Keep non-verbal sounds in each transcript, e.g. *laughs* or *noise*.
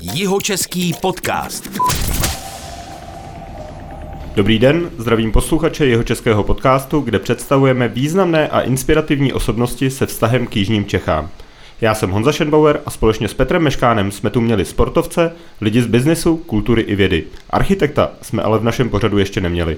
Jihočeský podcast. Dobrý den, zdravím posluchače jeho českého podcastu, kde představujeme významné a inspirativní osobnosti se vztahem k Jižním Čechám. Já jsem Honza Schenbauer a společně s Petrem Meškánem jsme tu měli sportovce, lidi z biznesu, kultury i vědy. Architekta jsme ale v našem pořadu ještě neměli.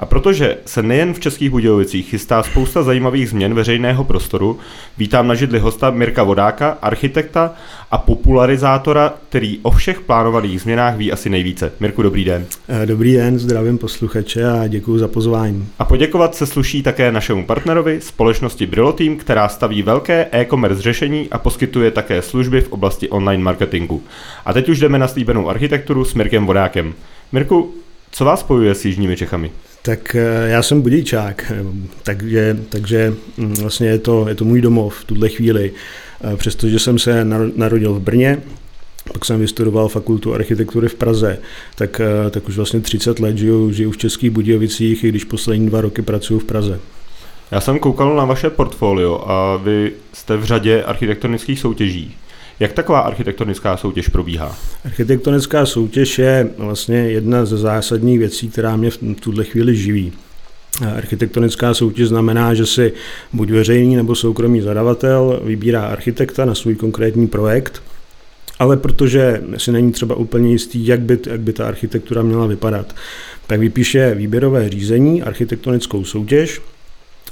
A protože se nejen v Českých Budějovicích chystá spousta zajímavých změn veřejného prostoru, vítám na židli hosta Mirka Vodáka, architekta a popularizátora, který o všech plánovaných změnách ví asi nejvíce. Mirku, dobrý den. Eh, dobrý den, zdravím posluchače a děkuji za pozvání. A poděkovat se sluší také našemu partnerovi, společnosti Brilotým, která staví velké e-commerce řešení a poskytuje také služby v oblasti online marketingu. A teď už jdeme na slíbenou architekturu s Mirkem Vodákem. Mirku, co vás spojuje s Jižními Čechami? Tak eh, já jsem budičák, takže, takže hm, vlastně je to, je to můj domov v tuhle chvíli. Eh, přestože jsem se narodil v Brně, pak jsem vystudoval fakultu architektury v Praze, tak, eh, tak už vlastně 30 let žiju, žiju v Českých Budějovicích, i když poslední dva roky pracuji v Praze. Já jsem koukal na vaše portfolio a vy jste v řadě architektonických soutěží. Jak taková architektonická soutěž probíhá? Architektonická soutěž je vlastně jedna ze zásadních věcí, která mě v tuhle chvíli živí. Architektonická soutěž znamená, že si buď veřejný nebo soukromý zadavatel vybírá architekta na svůj konkrétní projekt, ale protože si není třeba úplně jistý, jak by, jak by ta architektura měla vypadat, tak vypíše výběrové řízení, architektonickou soutěž,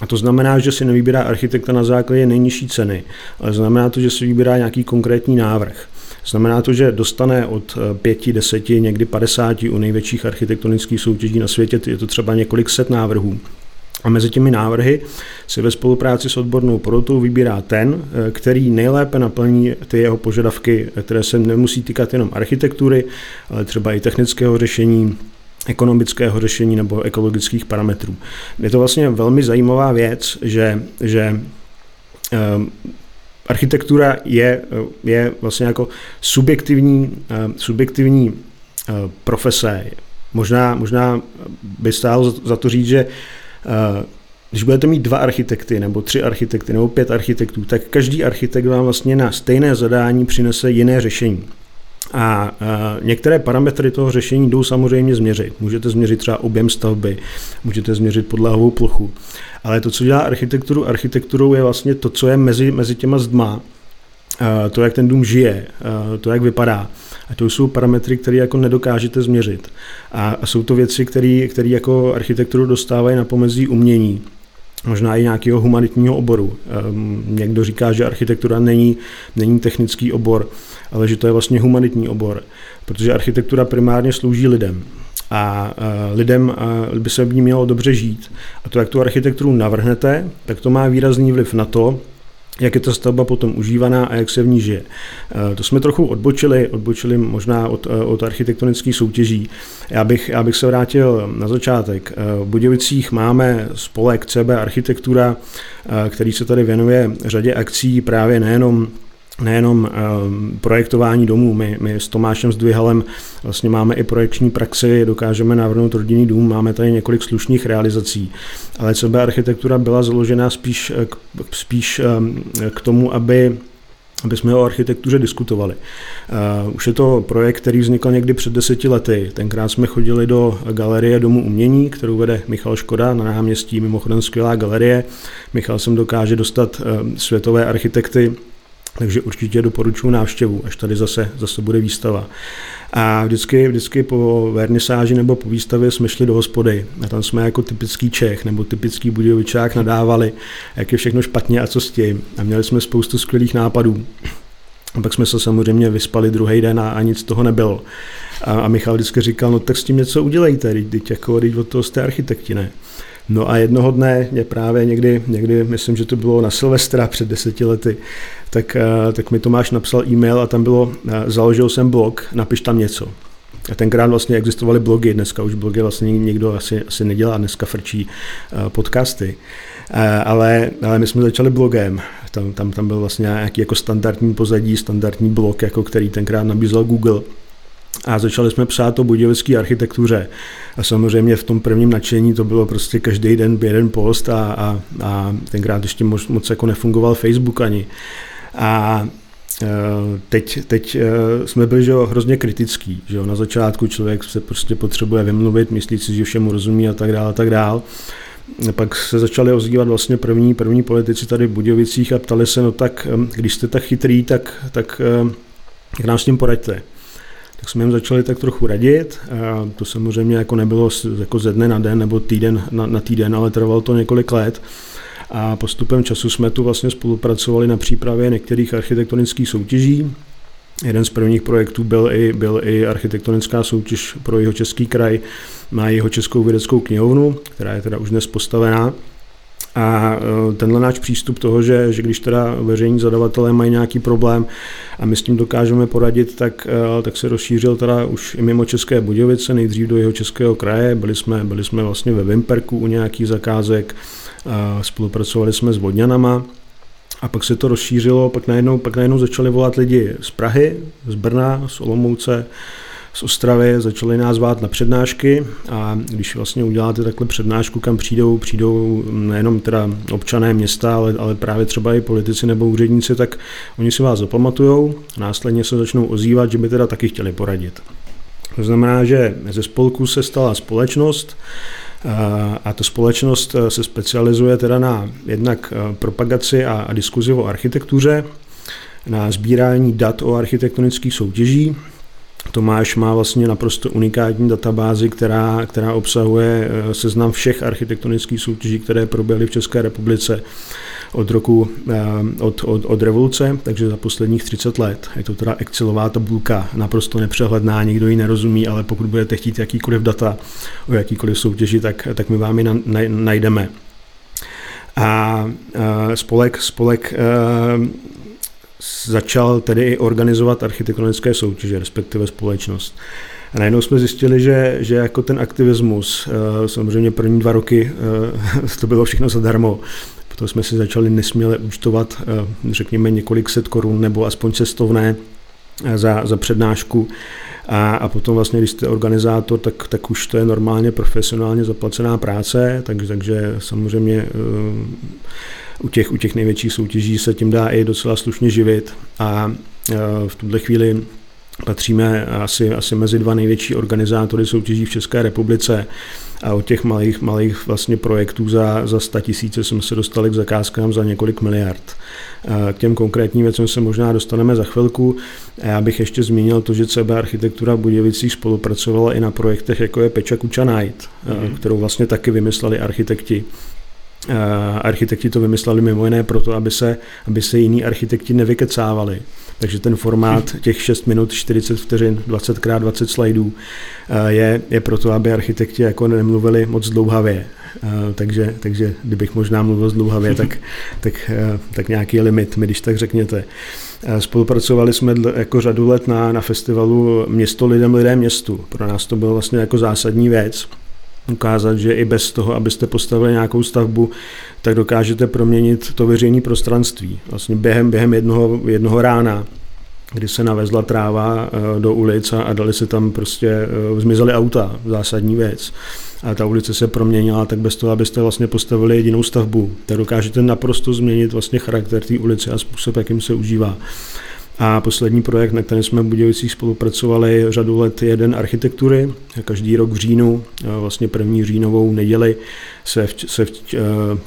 a to znamená, že si nevybírá architekta na základě nejnižší ceny, ale znamená to, že si vybírá nějaký konkrétní návrh. Znamená to, že dostane od 5, 10, někdy 50 u největších architektonických soutěží na světě, je to třeba několik set návrhů. A mezi těmi návrhy si ve spolupráci s odbornou porotou vybírá ten, který nejlépe naplní ty jeho požadavky, které se nemusí týkat jenom architektury, ale třeba i technického řešení, ekonomického řešení nebo ekologických parametrů. Je to vlastně velmi zajímavá věc, že, že architektura je, je vlastně jako subjektivní, eh, subjektivní eh, profese. Možná, možná by stálo za to říct, že když budete mít dva architekty, nebo tři architekty, nebo pět architektů, tak každý architekt vám vlastně na stejné zadání přinese jiné řešení. A některé parametry toho řešení jdou samozřejmě změřit. Můžete změřit třeba objem stavby, můžete změřit podlahovou plochu. Ale to, co dělá architekturu architekturou, je vlastně to, co je mezi, mezi těma zdma, to, jak ten dům žije, to, jak vypadá. A to jsou parametry, které jako nedokážete změřit. A, jsou to věci, které jako architekturu dostávají na pomezí umění možná i nějakého humanitního oboru. Ehm, někdo říká, že architektura není, není technický obor, ale že to je vlastně humanitní obor, protože architektura primárně slouží lidem. A lidem by se v ní mělo dobře žít. A to, jak tu architekturu navrhnete, tak to má výrazný vliv na to, jak je ta stavba potom užívaná a jak se v ní žije. To jsme trochu odbočili, odbočili možná od, od architektonických soutěží. Já bych, já bych se vrátil na začátek. V Budějovicích máme spolek CB Architektura, který se tady věnuje řadě akcí právě nejenom nejenom ehm, projektování domů, my, my s Tomášem Zdvihalem vlastně máme i projekční praxi, dokážeme navrhnout rodinný dům, máme tady několik slušných realizací, ale CB architektura byla založena spíš, eh, spíš ehm, k tomu, aby aby jsme o architektuře diskutovali. Už je to projekt, který vznikl někdy před deseti lety. Tenkrát jsme chodili do galerie Domu umění, kterou vede Michal Škoda na náměstí, mimochodem skvělá galerie. Michal sem dokáže dostat světové architekty takže určitě doporučuji návštěvu, až tady zase, zase bude výstava. A vždycky, vždycky po vernisáži nebo po výstavě jsme šli do hospody a tam jsme jako typický Čech nebo typický Budějovičák nadávali, jak je všechno špatně a co s tím. A měli jsme spoustu skvělých nápadů. A pak jsme se samozřejmě vyspali druhý den a, a nic toho nebylo. A, a Michal vždycky říkal, no tak s tím něco udělejte, teď, jako, od toho jste architekti, ne? No a jednoho dne mě právě někdy, někdy, myslím, že to bylo na Silvestra před deseti lety, tak, eh, tak mi Tomáš napsal e-mail a tam bylo, eh, založil jsem blog, napiš tam něco. A tenkrát vlastně existovaly blogy, dneska už blogy vlastně nikdo asi, asi nedělá, dneska frčí eh, podcasty. Ale, ale my jsme začali blogem, tam, tam, tam byl vlastně nějaký jako standardní pozadí, standardní blog, jako který tenkrát nabízel Google a začali jsme psát o budějovické architektuře. A samozřejmě v tom prvním nadšení to bylo prostě každý den jeden post a, a, a tenkrát ještě moc, moc jako nefungoval Facebook ani. A Teď, teď jsme byli že jo, hrozně kritický. Že jo. Na začátku člověk se prostě potřebuje vymluvit, myslí si, že všemu rozumí a tak dále, a tak dále. Pak se začali ozývat vlastně první, první politici tady v Budějovicích a ptali se, no tak, když jste tak chytrý, tak, tak jak nám s tím poraďte. Tak jsme jim začali tak trochu radit. A to samozřejmě jako nebylo jako ze dne na den nebo týden na, na týden, ale trvalo to několik let. A postupem času jsme tu vlastně spolupracovali na přípravě některých architektonických soutěží. Jeden z prvních projektů byl i, byl i architektonická soutěž pro jeho český kraj na jeho českou vědeckou knihovnu, která je teda už dnes postavená. A e, tenhle náš přístup toho, že, že když teda veřejní zadavatelé mají nějaký problém a my s tím dokážeme poradit, tak, e, tak se rozšířil teda už i mimo České Budějovice, nejdřív do jeho českého kraje. Byli jsme, byli jsme vlastně ve Vimperku u nějakých zakázek, spolupracovali jsme s Vodňanama, a pak se to rozšířilo, pak najednou, pak najednou začali volat lidi z Prahy, z Brna, z Olomouce, z Ostravy, začali nás zvát na přednášky a když vlastně uděláte takhle přednášku, kam přijdou, přijdou nejenom teda občané města, ale, ale právě třeba i politici nebo úředníci, tak oni si vás zapamatujou a následně se začnou ozývat, že by teda taky chtěli poradit. To znamená, že ze spolku se stala společnost, a ta společnost se specializuje teda na jednak propagaci a, a diskuzi o architektuře, na sbírání dat o architektonických soutěží, Tomáš má vlastně naprosto unikátní databázi, která, která obsahuje eh, seznam všech architektonických soutěží, které proběhly v České republice od roku, eh, od, od, od revoluce, takže za posledních 30 let. Je to teda Excelová tabulka, naprosto nepřehledná, nikdo ji nerozumí, ale pokud budete chtít jakýkoliv data o jakýkoliv soutěži, tak, tak my vám ji na, na, najdeme. A uh, spolek, spolek začal tedy i organizovat architektonické soutěže, respektive společnost. A najednou jsme zjistili, že, že jako ten aktivismus, eh, samozřejmě první dva roky eh, *laughs* to bylo všechno zadarmo, potom jsme si začali nesměle účtovat, eh, řekněme, několik set korun nebo aspoň cestovné za, za přednášku. A, a potom vlastně, když jste organizátor, tak, tak už to je normálně profesionálně zaplacená práce, takže, takže samozřejmě u těch, u těch největších soutěží se tím dá i docela slušně živit a e, v tuhle chvíli patříme asi, asi mezi dva největší organizátory soutěží v České republice a od těch malých, malých vlastně projektů za, za 100 tisíce jsme se dostali k zakázkám za několik miliard. E, k těm konkrétním věcem se možná dostaneme za chvilku. Já bych ještě zmínil to, že CB Architektura v Budějovicích spolupracovala i na projektech, jako je Peča Kuča Night, mm-hmm. kterou vlastně taky vymysleli architekti architekti to vymysleli mimo jiné proto, aby se, aby se jiní architekti nevykecávali. Takže ten formát *laughs* těch 6 minut, 40 vteřin, 20 x 20 slajdů je, je proto, aby architekti jako nemluvili moc dlouhavě. Takže, takže kdybych možná mluvil dlouhavě, tak, *laughs* tak, tak nějaký limit mi, když tak řekněte. Spolupracovali jsme jako řadu let na, na festivalu Město lidem, lidé městu. Pro nás to bylo vlastně jako zásadní věc ukázat, že i bez toho, abyste postavili nějakou stavbu, tak dokážete proměnit to veřejné prostranství. Vlastně během, během jednoho, jednoho rána, kdy se navezla tráva eh, do ulic a dali se tam prostě, eh, zmizely auta, zásadní věc. A ta ulice se proměnila, tak bez toho, abyste vlastně postavili jedinou stavbu, tak dokážete naprosto změnit vlastně charakter té ulice a způsob, jakým se užívá. A poslední projekt, na kterém jsme v Budějovicích spolupracovali řadu let, je Den architektury. Každý rok v říjnu, vlastně první říjnovou neděli, se v, se v,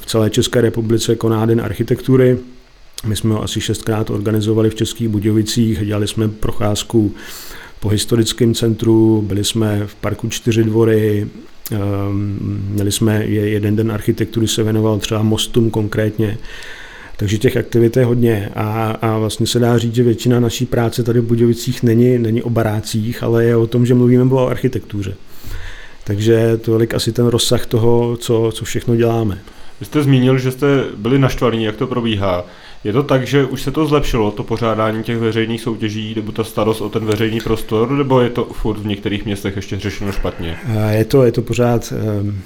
v celé České republice koná Den architektury. My jsme ho asi šestkrát organizovali v Českých Budějovicích, dělali jsme procházku po historickém centru, byli jsme v parku Čtyři dvory, měli jsme jeden den architektury, se věnoval třeba mostům konkrétně, takže těch aktivit je hodně a, a vlastně se dá říct, že většina naší práce tady v Budějovicích není, není o barácích, ale je o tom, že mluvíme o architektuře. Takže tolik asi ten rozsah toho, co, co všechno děláme. Vy jste zmínil, že jste byli naštvaní, jak to probíhá. Je to tak, že už se to zlepšilo, to pořádání těch veřejných soutěží, nebo ta starost o ten veřejný prostor, nebo je to furt v některých městech ještě řešeno špatně? Je to, je to pořád ehm,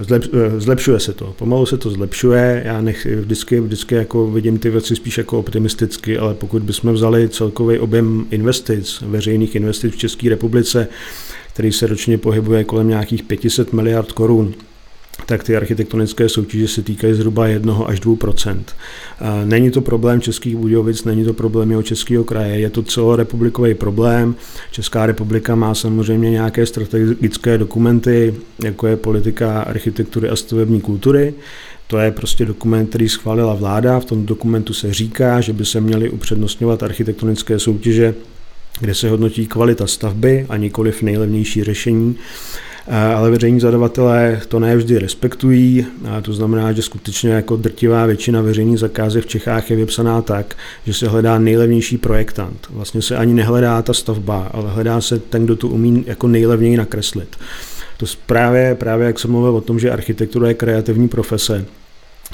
Zlep, zlepšuje se to, pomalu se to zlepšuje, já nech, vždycky, vždycky jako vidím ty věci spíš jako optimisticky, ale pokud bychom vzali celkový objem investic, veřejných investic v České republice, který se ročně pohybuje kolem nějakých 500 miliard korun, tak ty architektonické soutěže se týkají zhruba 1 až 2% Není to problém Českých Budějovic, není to problém jeho českého kraje, je to celorepublikový problém. Česká republika má samozřejmě nějaké strategické dokumenty, jako je politika architektury a stavební kultury. To je prostě dokument, který schválila vláda. V tom dokumentu se říká, že by se měly upřednostňovat architektonické soutěže, kde se hodnotí kvalita stavby a nikoliv nejlevnější řešení ale veřejní zadavatelé to ne vždy respektují, a to znamená, že skutečně jako drtivá většina veřejných zakázek v Čechách je vypsaná tak, že se hledá nejlevnější projektant. Vlastně se ani nehledá ta stavba, ale hledá se ten, kdo to umí jako nejlevněji nakreslit. To právě, právě jak jsem mluvil o tom, že architektura je kreativní profese,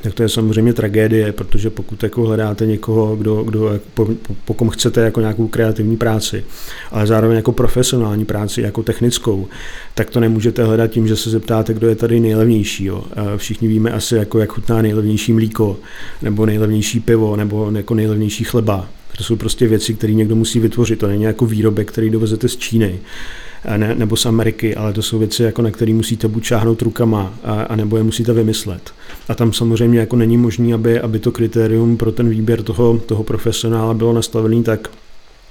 tak to je samozřejmě tragédie, protože pokud jako hledáte někoho, kdo, kdo po, po kom chcete jako nějakou kreativní práci, ale zároveň jako profesionální práci, jako technickou, tak to nemůžete hledat tím, že se zeptáte, kdo je tady nejlevnější. Jo. Všichni víme asi, jako jak chutná nejlevnější mlíko, nebo nejlevnější pivo, nebo jako nejlevnější chleba. To jsou prostě věci, které někdo musí vytvořit. To není jako výrobek, který dovezete z Číny ne, nebo z Ameriky, ale to jsou věci, jako na které musíte buď šáhnout rukama, a, a nebo je musíte vymyslet. A tam samozřejmě jako není možné, aby, aby to kritérium pro ten výběr toho, toho profesionála bylo nastavený tak,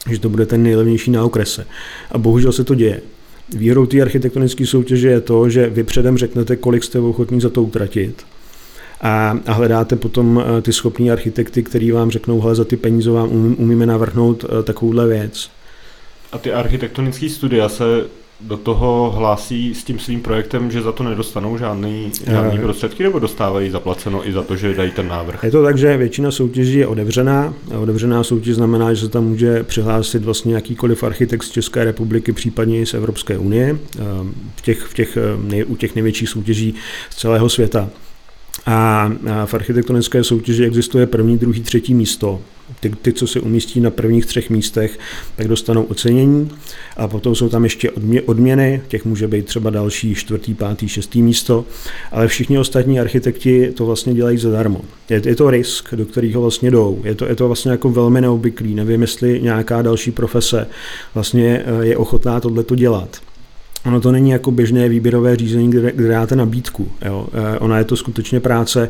že to bude ten nejlevnější na okrese. A bohužel se to děje. Výhodou té architektonické soutěže je to, že vy předem řeknete, kolik jste ochotní za to utratit, a, a hledáte potom eh, ty schopní architekty, který vám řeknou, hele, za ty peníze vám umíme navrhnout eh, takovouhle věc. A ty architektonické studia se do toho hlásí s tím svým projektem, že za to nedostanou žádný, žádný prostředky, nebo dostávají zaplaceno i za to, že dají ten návrh? Je to tak, že většina soutěží je otevřená. Otevřená soutěž znamená, že se tam může přihlásit vlastně jakýkoliv architekt z České republiky, případně i z Evropské unie, v těch, v těch, nej, u těch největších soutěží z celého světa. A v architektonické soutěži existuje první, druhý, třetí místo. Ty, ty, co se umístí na prvních třech místech, tak dostanou ocenění. A potom jsou tam ještě odmě, odměny, těch může být třeba další čtvrtý, pátý, šestý místo, ale všichni ostatní architekti to vlastně dělají zadarmo. Je, je to risk, do kterého vlastně jdou. Je to, je to vlastně jako velmi neobvyklý. Nevím, jestli nějaká další profese vlastně eh, je ochotná tohleto dělat. Ono to není jako běžné výběrové řízení, kde, kde dáte nabídku. Jo. Eh, ona je to skutečně práce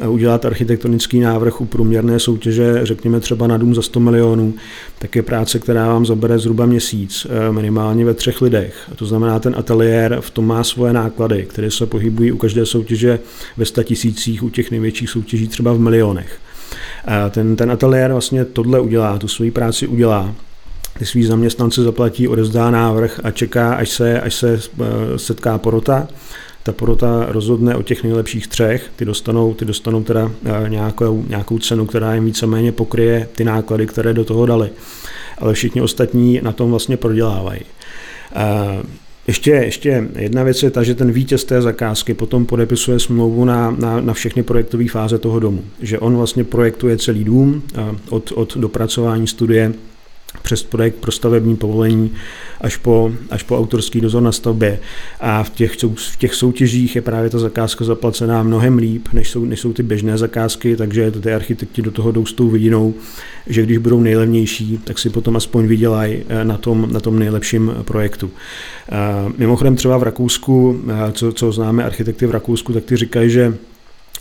eh, udělat architektonický návrh u průměrné soutěže, řekněme třeba na dům za 100 milionů, tak je práce, která vám zabere zhruba měsíc, eh, minimálně ve třech lidech. To znamená, ten ateliér v tom má svoje náklady, které se pohybují u každé soutěže ve sta tisících, u těch největších soutěží třeba v milionech. Ten, ten ateliér vlastně tohle udělá, tu svoji práci udělá ty svý zaměstnance zaplatí, odezdá návrh a čeká, až se, až se eh, setká porota. Ta porota rozhodne o těch nejlepších třech, ty dostanou, ty dostanou teda eh, nějakou, nějakou cenu, která jim víceméně pokryje ty náklady, které do toho dali. Ale všichni ostatní na tom vlastně prodělávají. Eh, ještě, ještě jedna věc je ta, že ten vítěz té zakázky potom podepisuje smlouvu na, na, na všechny projektové fáze toho domu. Že on vlastně projektuje celý dům od, od dopracování studie přes projekt pro stavební povolení až po, až po autorský dozor na stavbě. A v těch, v těch soutěžích je právě ta zakázka zaplacená mnohem líp, než jsou, než jsou ty běžné zakázky, takže ty architekti do toho jdou s tou vidinou, že když budou nejlevnější, tak si potom aspoň vydělají eh, na tom, na tom nejlepším projektu. Eh, mimochodem třeba v Rakousku, eh, co, co známe architekty v Rakousku, tak ty říkají, že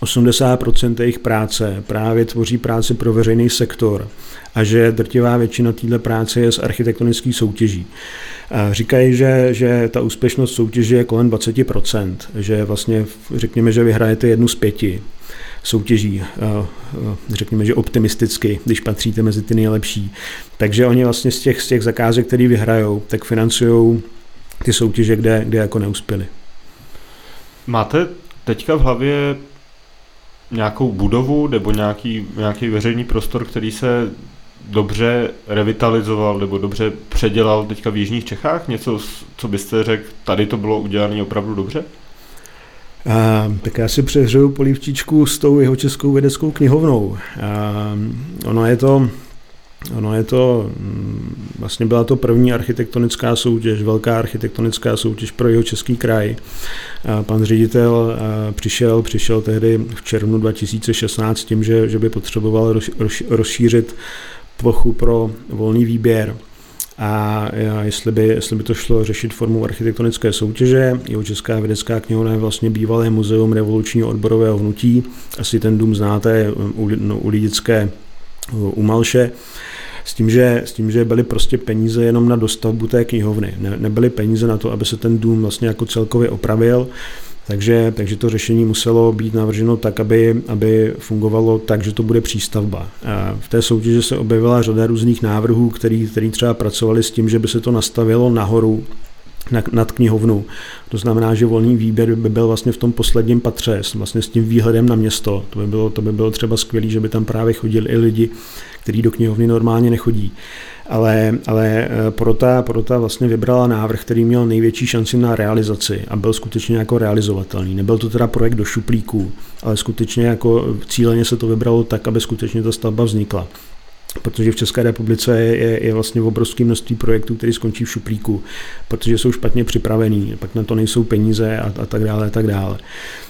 80% jejich práce právě tvoří práci pro veřejný sektor a že drtivá většina této práce je z architektonických soutěží. Říkají, že, že ta úspěšnost soutěže je kolem 20%, že vlastně řekněme, že vyhrajete jednu z pěti soutěží, řekněme, že optimisticky, když patříte mezi ty nejlepší. Takže oni vlastně z těch, z těch zakázek, které vyhrajou, tak financují ty soutěže, kde, kde jako neuspěli. Máte teďka v hlavě nějakou budovu nebo nějaký, nějaký veřejný prostor, který se dobře revitalizoval nebo dobře předělal teďka v Jižních Čechách? Něco, co byste řekl, tady to bylo udělané opravdu dobře? A, tak já si přehřeju polívčičku s tou jeho českou vědeckou knihovnou. A, ono je to Ono je to, mm, vlastně byla to první architektonická soutěž, velká architektonická soutěž pro jeho český kraj. Pan ředitel přišel, přišel tehdy v červnu 2016 tím, že, že by potřeboval rozšířit plochu pro volný výběr a jestli by, jestli by to šlo řešit formou architektonické soutěže. Jeho Česká vědecká knihovna je vlastně bývalé muzeum revolučního odborového hnutí. Asi ten dům znáte u, no, u Lidické u Malše. S tím, že, s tím, že byly prostě peníze jenom na dostavbu té knihovny. Ne, nebyly peníze na to, aby se ten dům vlastně jako celkově opravil. Takže, takže to řešení muselo být navrženo tak, aby, aby fungovalo tak, že to bude přístavba. V té soutěži se objevila řada různých návrhů, který, který třeba pracovali s tím, že by se to nastavilo nahoru nad knihovnu. To znamená, že volný výběr by byl vlastně v tom posledním patře, vlastně s tím výhledem na město. To by bylo, to by bylo třeba skvělé, že by tam právě chodili i lidi, kteří do knihovny normálně nechodí ale, ale eh, porota, porota vlastně vybrala návrh, který měl největší šanci na realizaci a byl skutečně jako realizovatelný. Nebyl to teda projekt do šuplíků, ale skutečně jako cíleně se to vybralo tak, aby skutečně ta stavba vznikla protože v České republice je, je, je vlastně obrovské množství projektů, které skončí v šuplíku, protože jsou špatně připravený, pak na to nejsou peníze a, a tak dále a tak dále.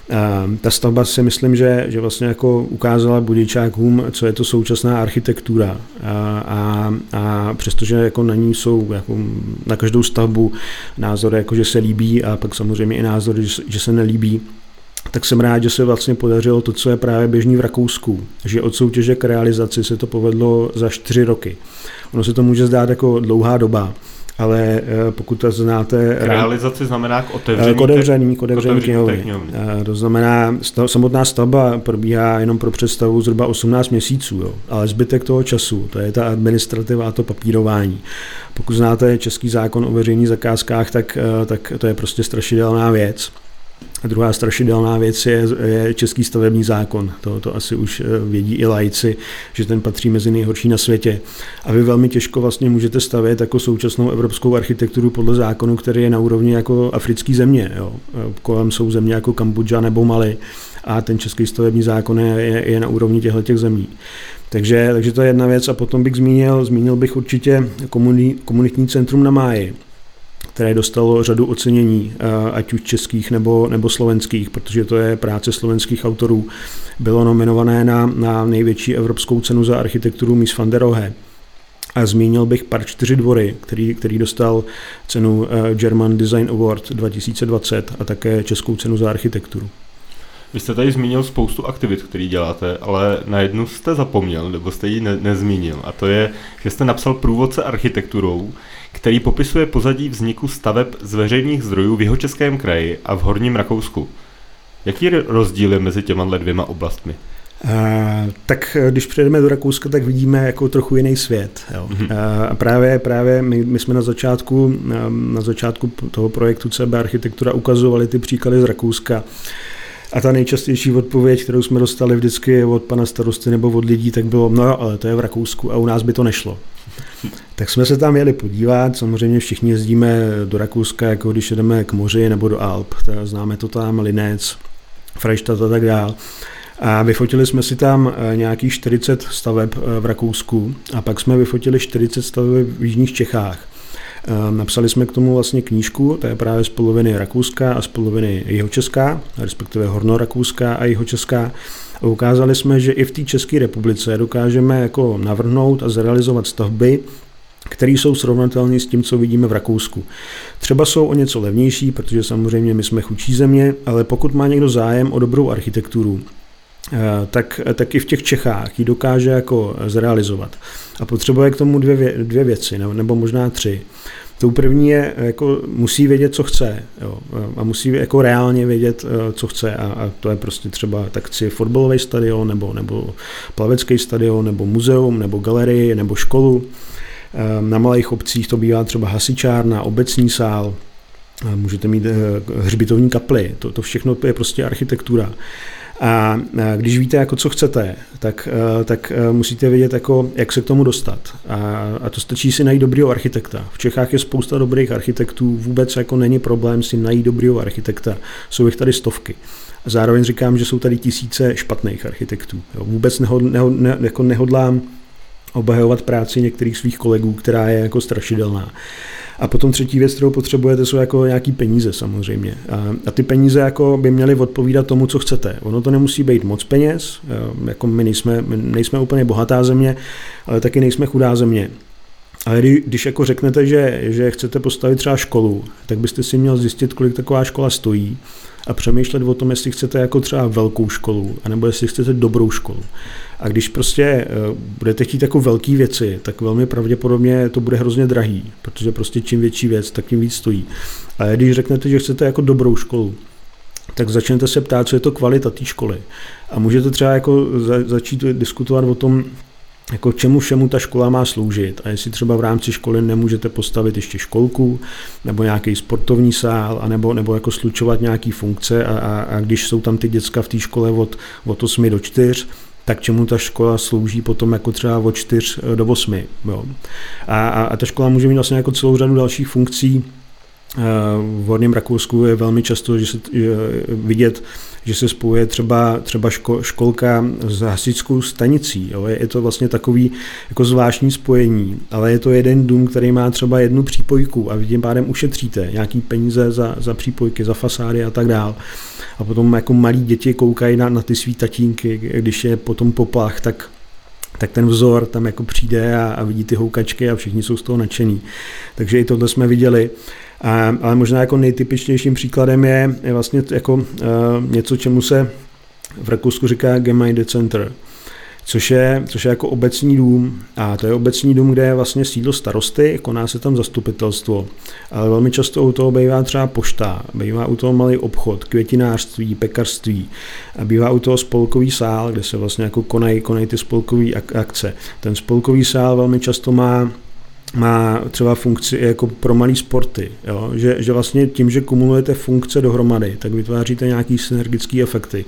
A ta stavba si myslím, že, že vlastně jako ukázala budičákům, co je to současná architektura a, a, a přestože jako na ní jsou jako na každou stavbu názory, jako že se líbí a pak samozřejmě i názory, že, že se nelíbí, tak jsem rád, že se vlastně podařilo to, co je právě běžný v Rakousku, že od soutěže k realizaci se to povedlo za čtyři roky. Ono se to může zdát jako dlouhá doba, ale eh, pokud to znáte... K realizaci znamená k otevření, k otevření, k otevření knihovny. Eh, to znamená, samotná stavba probíhá jenom pro představu zhruba 18 měsíců, jo. ale zbytek toho času, to je ta administrativa a to papírování. Pokud znáte český zákon o veřejných zakázkách, tak, eh, tak to je prostě strašidelná věc. A druhá strašidelná věc je, je český stavební zákon. To, to asi už eh, vědí i lajci, že ten patří mezi nejhorší na světě. A vy velmi těžko vlastně můžete stavět jako současnou evropskou architekturu podle zákonu, který je na úrovni jako africký země. Jo. Eh, kolem jsou země jako Kambodža nebo Mali a ten český stavební zákon je, je, na úrovni těchto těch zemí. Takže, takže to je jedna věc a potom bych zmínil, zmínil bych určitě komunitní centrum na Máji které dostalo řadu ocenění, ať už českých nebo, nebo slovenských, protože to je práce slovenských autorů. Bylo nominované na, na největší evropskou cenu za architekturu Mies van der Rohe. A zmínil bych Park 4 dvory, který, který dostal cenu eh, German Design Award 2020 a také českou cenu za architekturu. Vy jste tady zmínil spoustu aktivit, které děláte, ale na jednu jste zapomněl, nebo jste ji ne- nezmínil, a to je, že jste napsal průvodce architekturou, který popisuje pozadí vzniku staveb z veřejných zdrojů v jeho českém kraji a v Horním Rakousku. Jaký je rozdíl mezi těma dvěma oblastmi? Uh, tak eh, když přejdeme do Rakouska, tak vidíme jako trochu jiný svět. Jo. Uh, a právě, právě my, my jsme na začátku, um, na začátku toho projektu CB Architektura ukazovali ty příklady z Rakouska. A ta nejčastější odpověď, kterou jsme dostali vždycky od pana starosty nebo od lidí, tak bylo, no ale to je v Rakousku a u nás by to nešlo. Tak jsme se tam jeli podívat, samozřejmě všichni jezdíme do Rakouska, jako když jedeme k moři nebo do Alp, známe to tam, Linec, Freistadt a tak dále. A vyfotili jsme si tam eh, nějakých 40 staveb eh, v Rakousku a pak jsme vyfotili 40 staveb v Jižních Čechách. Eh, napsali jsme k tomu vlastně knížku, to je právě z poloviny Rakouska a z poloviny Jihočeská, respektive Hornorakouská a Jihočeská. A ukázali jsme, že i v té České republice dokážeme jako navrhnout a zrealizovat stavby, které jsou srovnatelné s tím, co vidíme v Rakousku. Třeba jsou o něco levnější, protože samozřejmě my jsme chudší země, ale pokud má někdo zájem o dobrou architekturu, tak, tak i v těch Čechách ji dokáže jako zrealizovat. A potřebuje k tomu dvě, dvě věci, nebo možná tři. Tou první je, jako musí vědět, co chce jo, a musí jako reálně vědět, eh, co chce a, a to je prostě třeba tak chci fotbalový stadion nebo, nebo plavecký stadion nebo muzeum nebo galerii nebo školu. Eh, na malých obcích to bývá třeba hasičárna, obecní sál, můžete mít eh, hřbitovní kaply, to, to všechno je prostě architektura. A když víte, jako co chcete, tak, tak musíte vědět, jako, jak se k tomu dostat. A, a to stačí si najít dobrýho architekta. V Čechách je spousta dobrých architektů, vůbec jako není problém si najít dobrýho architekta. Jsou jich tady stovky. A zároveň říkám, že jsou tady tisíce špatných architektů. Jo, vůbec nehod, nehod, ne, jako nehodlám obhajovat práci některých svých kolegů, která je jako strašidelná. A potom třetí věc, kterou potřebujete, jsou jako nějaký peníze samozřejmě. A, ty peníze jako by měly odpovídat tomu, co chcete. Ono to nemusí být moc peněz, jako my nejsme, my nejsme úplně bohatá země, ale taky nejsme chudá země. Ale když jako řeknete, že, že chcete postavit třeba školu, tak byste si měl zjistit, kolik taková škola stojí a přemýšlet o tom, jestli chcete jako třeba velkou školu, anebo jestli chcete dobrou školu. A když prostě eh, budete chtít jako velké věci, tak velmi pravděpodobně to bude hrozně drahý, protože prostě čím větší věc, tak tím víc stojí. A když řeknete, že chcete jako dobrou školu, tak začnete se ptát, co je to kvalita té školy. A můžete třeba jako začít diskutovat o tom, jako čemu všemu ta škola má sloužit a jestli třeba v rámci školy nemůžete postavit ještě školku nebo nějaký sportovní sál a nebo, nebo jako slučovat nějaký funkce a, a, a když jsou tam ty děcka v té škole od, od 8 do 4, tak čemu ta škola slouží potom jako třeba od 4 do 8. Jo. A, a, a ta škola může mít vlastně jako celou řadu dalších funkcí, v Horním Rakousku je velmi často že se, vidět, že se spojuje třeba, třeba ško, školka s hasičskou stanicí. Jo. Je to vlastně takový jako zvláštní spojení, ale je to jeden dům, který má třeba jednu přípojku a tím pádem ušetříte nějaký peníze za, za přípojky, za fasády a tak dál. A potom jako malí děti koukají na, na ty svý tatínky, když je potom poplach, tak tak ten vzor tam jako přijde a, a vidí ty houkačky a všichni jsou z toho nadšení. Takže i tohle jsme viděli. A, ale možná jako nejtypičnějším příkladem je, je vlastně jako uh, něco, čemu se v Rakousku říká Gemeinde Center, což je, což je jako obecní dům. A to je obecní dům, kde je vlastně sídlo starosty, koná se tam zastupitelstvo. Ale velmi často u toho bývá třeba pošta, bývá u toho malý obchod, květinářství, pekařství a bývá u toho spolkový sál, kde se vlastně jako konají, konají ty spolkové akce. Ten spolkový sál velmi často má má třeba funkci jako pro malý sporty, jo? Že, že vlastně tím, že kumulujete funkce dohromady, tak vytváříte nějaký synergický efekty.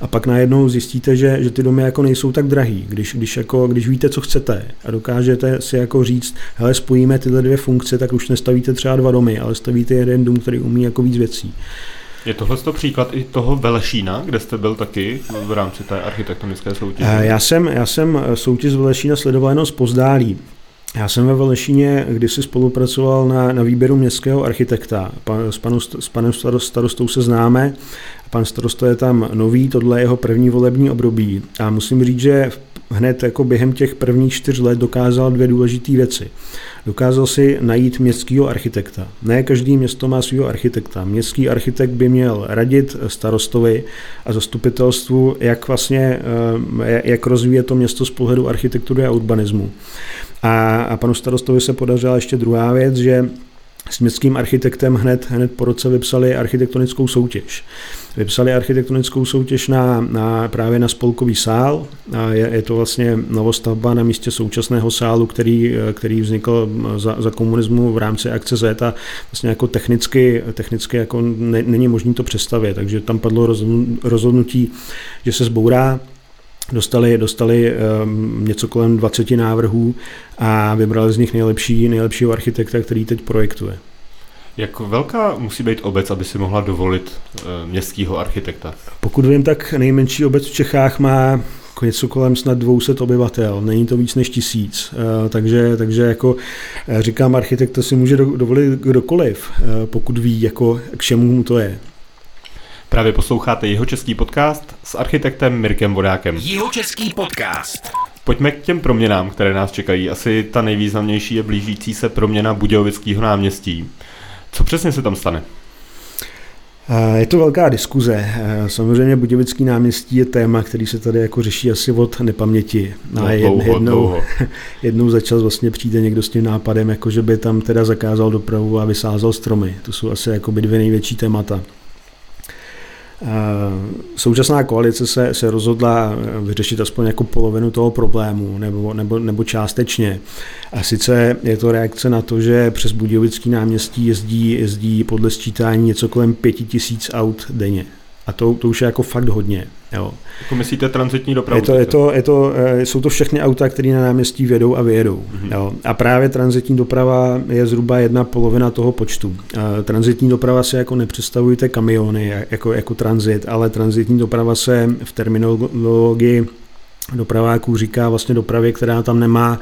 A pak najednou zjistíte, že, že ty domy jako nejsou tak drahý, když, když, jako, když víte, co chcete a dokážete si jako říct, hele, spojíme tyhle dvě funkce, tak už nestavíte třeba dva domy, ale stavíte jeden dům, který umí jako víc věcí. Je tohle to příklad i toho Velešína, kde jste byl taky v rámci té architektonické soutěže? Já jsem, já jsem soutěž z Velešína sledoval jenom z pozdálí. Já jsem ve Velešíně kdysi spolupracoval na, na výběru městského architekta. Pan, s, panu, s panem starostou se známe. Pan starosta je tam nový, tohle je jeho první volební období. A musím říct, že hned jako během těch prvních čtyř let dokázal dvě důležité věci. Dokázal si najít městského architekta. Ne každý město má svého architekta. Městský architekt by měl radit starostovi a zastupitelstvu, jak vlastně, eh, jak rozvíjet to město z pohledu architektury a urbanismu. A, a panu starostovi se podařila ještě druhá věc, že s městským architektem hned, hned po roce vypsali architektonickou soutěž. Vypsali architektonickou soutěž na, na, právě na spolkový sál. A je, je to vlastně novostavba na místě současného sálu, který, který vznikl za, za komunismu v rámci akce Z a vlastně jako technicky, technicky jako ne, není možné to představit. Takže tam padlo rozhodnutí, že se zbourá dostali, dostali um, něco kolem 20 návrhů a vybrali z nich nejlepší, nejlepšího architekta, který teď projektuje. Jak velká musí být obec, aby si mohla dovolit uh, městského architekta? Pokud vím, tak nejmenší obec v Čechách má něco kolem snad 200 obyvatel, není to víc než tisíc, uh, takže, takže jako eh, říkám, architekta si může dovolit kdokoliv, pokud ví, jako k čemu mu to je. Právě posloucháte jeho český podcast s architektem Mirkem Vodákem. Jeho český podcast. Pojďme k těm proměnám, které nás čekají. Asi ta nejvýznamnější je blížící se proměna Budějovického náměstí. Co přesně se tam stane? Je to velká diskuze. Samozřejmě Budějovický náměstí je téma, který se tady jako řeší asi od nepaměti. No, a dlouho, jednou, dlouho. *laughs* jednou za čas vlastně přijde někdo s tím nápadem, jako že by tam teda zakázal dopravu a vysázel stromy. To jsou asi jako by dvě největší témata. Současná koalice se, se rozhodla vyřešit aspoň jako polovinu toho problému, nebo, nebo, nebo částečně. A sice je to reakce na to, že přes Budějovický náměstí jezdí, jezdí podle sčítání něco kolem pěti tisíc aut denně. A to, to už je jako fakt hodně. Jo. Jako myslíte transitní dopravu? Je to, je to, je to, eh, jsou to všechny auta, které na náměstí vědou a vyjedou. Mm-hmm. Jo. A právě transitní doprava je zhruba jedna polovina toho počtu. Transitní doprava se jako nepředstavujte kamiony jako, jako transit, ale transitní doprava se v terminologii dopraváků říká vlastně dopravě, která tam nemá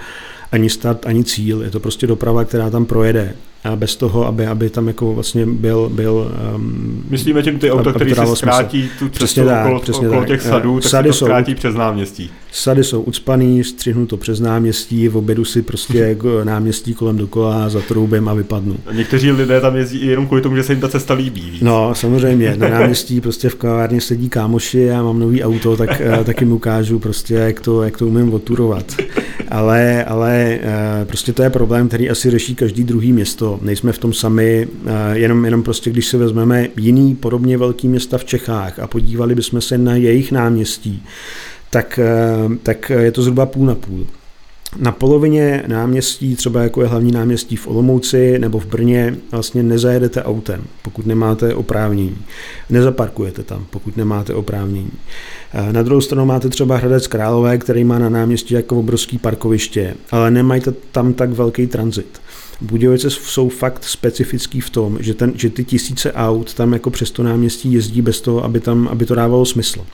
ani start, ani cíl. Je to prostě doprava, která tam projede. A bez toho, aby, aby tam jako vlastně byl... byl um, Myslíme tím ty auta, které se zkrátí tu přesně tak, okolo, přesně okolo tak. těch sadů, tak Sady se to zkrátí jsou, přes náměstí. Sady jsou ucpaný, střihnu to přes náměstí, v obědu si prostě *laughs* jako náměstí kolem dokola, zatroubím a vypadnu. A někteří lidé tam jezdí jenom kvůli tomu, že se jim ta cesta líbí. Víc. No, samozřejmě. Na *laughs* náměstí prostě v kavárně sedí kámoši a mám nový auto, tak eh, taky mu ukážu prostě, jak to, jak to umím oturovat. Ale, ale eh, prostě to je problém, který asi řeší každý druhý město. Nejsme v tom sami, eh, jenom, jenom prostě, když si vezmeme jiný podobně velký města v Čechách a podívali bychom se na jejich náměstí, tak, tak je to zhruba půl na půl. Na polovině náměstí, třeba jako je hlavní náměstí v Olomouci nebo v Brně, vlastně nezajedete autem, pokud nemáte oprávnění. Nezaparkujete tam, pokud nemáte oprávnění. Na druhou stranu máte třeba Hradec Králové, který má na náměstí jako obrovský parkoviště, ale nemají tam tak velký tranzit. Budějovice jsou fakt specifický v tom, že, ten, že ty tisíce aut tam jako přes to náměstí jezdí bez toho, aby, tam, aby to dávalo smysl.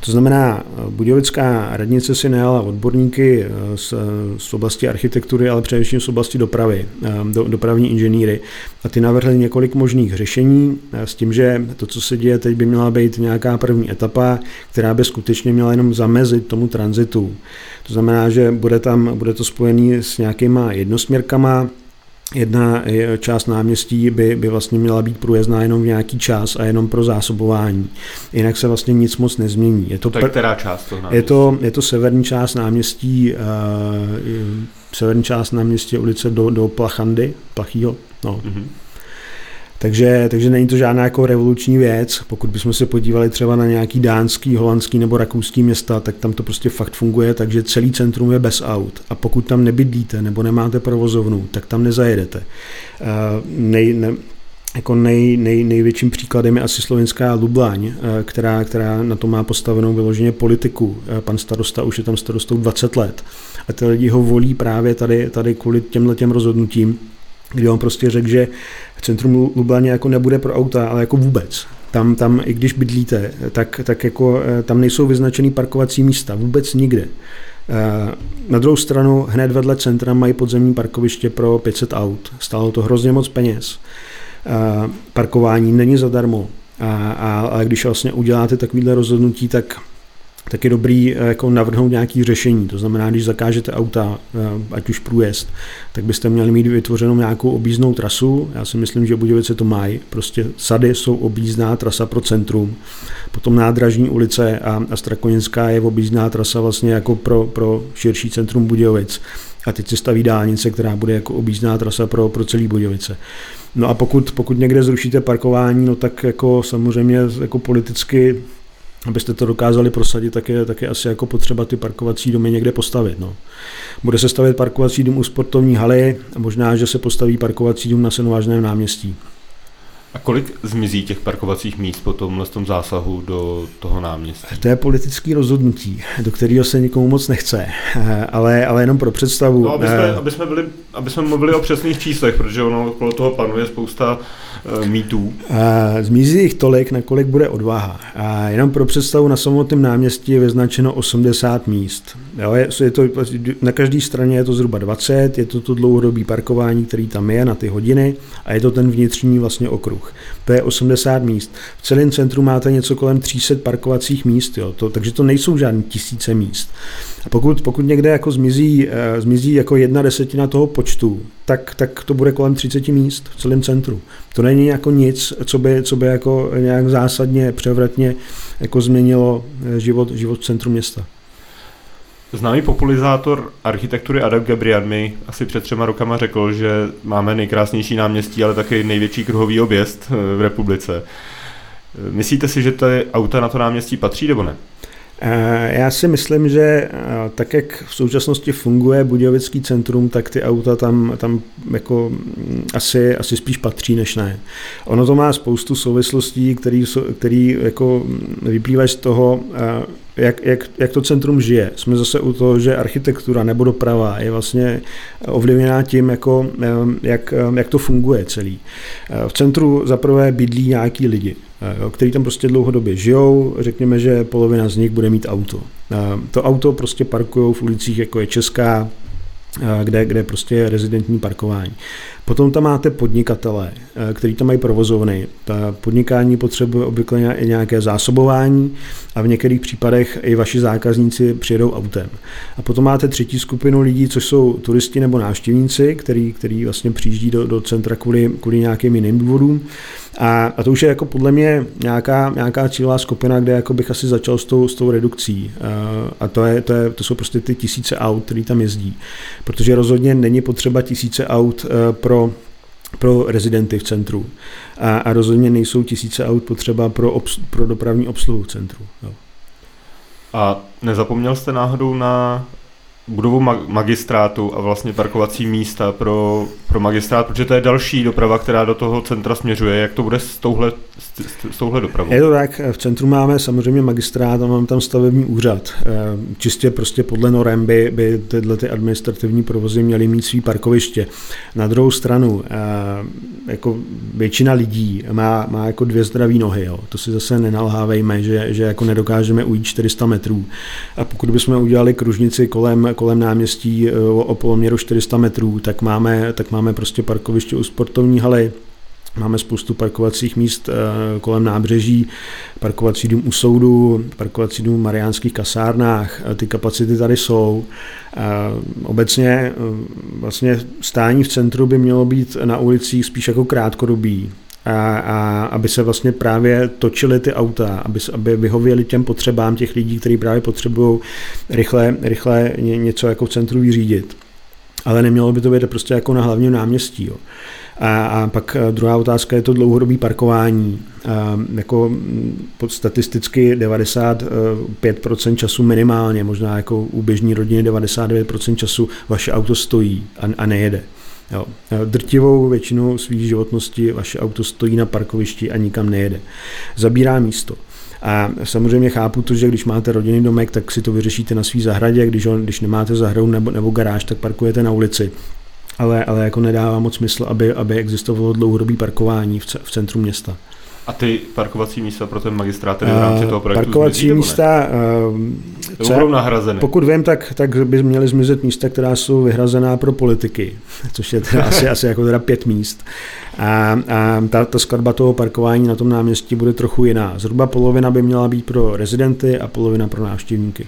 To znamená, Budějovická radnice si najala odborníky eh, z, z oblasti architektury, ale především z oblasti dopravy, eh, do, dopravní inženýry. A ty navrhly několik možných řešení eh, s tím, že to, co se děje teď, by měla být nějaká první etapa, která by skutečně měla jenom zamezit tomu tranzitu. To znamená, že bude tam, bude to spojený s nějakýma jednosměrkama, Jedna část náměstí by, by vlastně měla být průjezdná jenom v nějaký čas a jenom pro zásobování. Jinak se vlastně nic moc nezmění. Je to tak která část toho Je to, je to severní část náměstí, uh, severní část náměstí ulice do, do Plachandy, Plachýho. No. Mm-hmm. Takže, takže není to žádná jako revoluční věc. Pokud bychom se podívali třeba na nějaký dánský, holandský nebo rakouský města, tak tam to prostě fakt funguje, takže celý centrum je bez aut. A pokud tam nebydlíte nebo nemáte provozovnu, tak tam nezajedete. Uh, nej, ne, jako nej, nej, největším příkladem je asi slovenská Lublaň, která, která na to má postavenou vyloženě politiku. Pan starosta už je tam starostou 20 let a ty lidi ho volí právě tady, tady kvůli těmhle těm rozhodnutím, kdy on prostě řekl, že centrum Lublaně jako nebude pro auta, ale jako vůbec. Tam, tam i když bydlíte, tak, tak jako eh, tam nejsou vyznačený parkovací místa, vůbec nikde. Eh, na druhou stranu hned vedle centra mají podzemní parkoviště pro 500 aut. Stálo to hrozně moc peněz. Eh, parkování není zadarmo. A, a, a když vlastně uděláte takovýhle rozhodnutí, tak tak je dobrý eh, jako navrhnout nějaké řešení. To znamená, když zakážete auta, eh, ať už průjezd, tak byste měli mít vytvořenou nějakou objízdnou trasu. Já si myslím, že Budějovice to mají. Prostě sady jsou objízdná trasa pro centrum. Potom nádražní ulice a, a Strakoninská je objízdná trasa vlastně jako pro, pro širší centrum Budějovic. A teď se staví dálnice, která bude jako objízdná trasa pro, pro celý Budějovice. No a pokud, pokud někde zrušíte parkování, no tak jako samozřejmě jako politicky abyste to dokázali prosadit, tak je, tak je asi jako potřeba ty parkovací domy někde postavit. No. Bude se stavět parkovací dům u sportovní haly a možná, že se postaví parkovací dům na Senovážném náměstí. A kolik zmizí těch parkovacích míst po tomhle tom zásahu do toho náměstí? To je politický rozhodnutí, do kterého se nikomu moc nechce, *laughs* ale, ale jenom pro představu. No, aby jsme, aby jsme, byli, aby jsme mluvili o přesných číslech, protože ono okolo toho panuje spousta mýtů. Zmizí jich tolik, nakolik bude odvaha. A jenom pro představu, na samotném náměstí je vyznačeno 80 míst. Jo, je, je to, na každé straně je to zhruba 20, je to to dlouhodobý parkování, který tam je na ty hodiny a je to ten vnitřní vlastně okruh. To je 80 míst. V celém centru máte něco kolem 300 parkovacích míst, jo, to, takže to nejsou žádné tisíce míst. A pokud, pokud někde jako zmizí, uh, zmizí jako jedna desetina toho počtu, tak, tak to bude kolem 30 míst v celém centru. To není jako nic, co by, co by jako nějak zásadně, převratně jako změnilo eh, život, život v centru města. Známý populizátor architektury Adam Gabriel mi asi před třema rokama řekl, že máme nejkrásnější náměstí, ale také největší kruhový objezd eh, v republice. Myslíte si, že ty auta na to náměstí patří nebo ne? Eh, já si myslím, že eh, tak, jak v současnosti funguje Budějovický centrum, tak ty auta tam, tam jako mm, asi, asi spíš patří, než ne. Ono to má spoustu souvislostí, který jako mm, vyplývají z toho, jak, jak, jak to centrum žije. Jsme zase u toho, že architektura nebo doprava je vlastně ovlivněná tím, jako, jak, jak to funguje celý. V centru zaprvé bydlí nějaký lidi, kteří tam prostě dlouhodobě žijou, řekněme, že polovina z nich bude mít auto. To auto prostě parkují v ulicích, jako je Česká, kde, kde prostě je rezidentní parkování. Potom tam máte podnikatele, eh, který tam mají provozovny. Ta podnikání potřebuje obvykle nějaké zásobování a v některých případech i vaši zákazníci přijedou autem. A potom máte třetí skupinu lidí, což jsou turisti nebo návštěvníci, který, který vlastně přijíždí do, do centra kvůli, kvůli nějakým jiným důvodům. A, a to už je jako podle mě nějaká, nějaká cílová skupina, kde jako bych asi začal s tou, s tou redukcí. A to, je, to, je, to jsou prostě ty tisíce aut, který tam jezdí. Protože rozhodně není potřeba tisíce aut eh, pro pro rezidenty v centru. A, a rozhodně nejsou tisíce aut potřeba pro, obs, pro dopravní obsluhu v centru. Jo. A nezapomněl jste náhodou na budovu magistrátu a vlastně parkovací místa pro, pro magistrát, protože to je další doprava, která do toho centra směřuje. Jak to bude s touhle, s, s touhle dopravou? Je to tak, v centru máme samozřejmě magistrát a máme tam stavební úřad. Eh, čistě prostě podle norem by, by tyhle ty administrativní provozy měly mít svý parkoviště. Na druhou stranu, eh, jako většina lidí má, má jako dvě zdravé nohy. Jo. To si zase nenalhávejme, že, že jako nedokážeme ujít 400 metrů. A pokud bychom udělali kružnici kolem kolem náměstí eh, o poloměru 400 metrů, tak máme, tak máme prostě parkoviště u sportovní haly, Máme spoustu parkovacích míst eh, kolem nábřeží, parkovací dům u soudu, parkovací dům v mariánských kasárnách. Ty kapacity tady jsou. Obecně eh, vlastně stání v centru by mělo být na ulicích spíš jako krátkodobý a, a aby se vlastně právě točily ty auta, aby, aby vyhověli těm potřebám těch lidí, kteří právě potřebují rychle, rychle ně, něco jako v centru vyřídit. Ale nemělo by to být prostě jako na hlavním náměstí. Jo. A, a pak eh, druhá otázka je to dlouhodobé parkování. A, jako mm, statisticky 95% času minimálně, možná jako u běžní rodiny 99% času vaše auto stojí a, a nejede. Jo. Drtivou většinu svých životnosti vaše auto stojí na parkovišti a nikam nejede. Zabírá místo. A samozřejmě chápu to, že když máte rodinný domek, tak si to vyřešíte na svý zahradě, když, ho, když nemáte zahradu nebo, nebo garáž, tak parkujete na ulici. Ale, ale jako nedává moc smysl, aby, aby existovalo dlouhodobý parkování v, v centru města. A ty parkovací místa pro ten magistrát tedy v rámci toho projektu Parkovací zmizí, místa, uh, co, budou nahrazeny. Pokud vím, tak, tak by měly zmizet místa, která jsou vyhrazená pro politiky, *laughs* což je teda asi, *laughs* asi jako teda pět míst. A, a ta, ta skladba toho parkování na tom náměstí bude trochu jiná. Zhruba polovina by měla být pro rezidenty a polovina pro návštěvníky.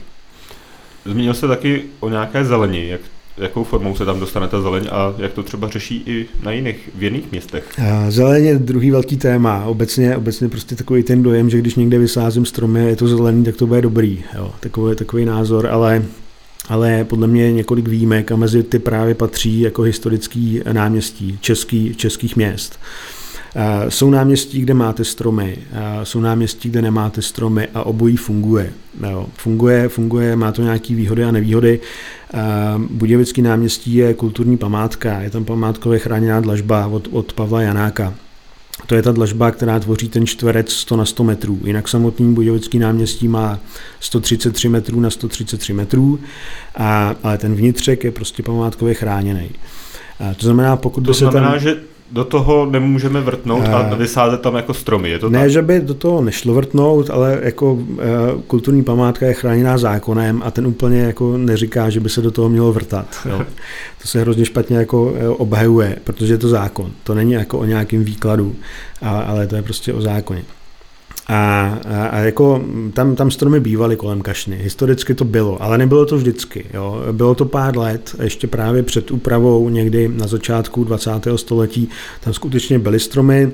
Zmínil se taky o nějaké zelení. Jak jakou formou se tam dostane ta zeleň a jak to třeba řeší i na jiných, v jiných městech? Zeleň je druhý velký téma. Obecně, obecně prostě takový ten dojem, že když někde vysázím stromy je to zelený, tak to bude dobrý. Jo, takový, takový názor, ale ale podle mě několik výjimek a mezi ty právě patří jako historický náměstí český, českých měst. Jsou náměstí, kde máte stromy, jsou náměstí, kde nemáte stromy a obojí funguje. Jo, funguje, funguje, má to nějaké výhody a nevýhody. Budějovický náměstí je kulturní památka, je tam památkově chráněná dlažba od, od Pavla Janáka. To je ta dlažba, která tvoří ten čtverec 100 na 100 metrů. Jinak samotný Budějovický náměstí má 133 metrů na 133 metrů, a, ale ten vnitřek je prostě památkově chráněný. A to znamená, pokud to by se znamená, tam... že do toho nemůžeme vrtnout a, a vysázet tam jako stromy, je to Ne, tak? že by do toho nešlo vrtnout, ale jako e, kulturní památka je chráněná zákonem a ten úplně jako neříká, že by se do toho mělo vrtat. Jo. To se hrozně špatně jako e, obhajuje, protože je to zákon. To není jako o nějakém výkladu, ale to je prostě o zákoně. A, a, a jako tam, tam stromy bývaly kolem kašny. Historicky to bylo, ale nebylo to vždycky. Jo. Bylo to pár let, ještě právě před úpravou někdy na začátku 20. století, tam skutečně byly stromy,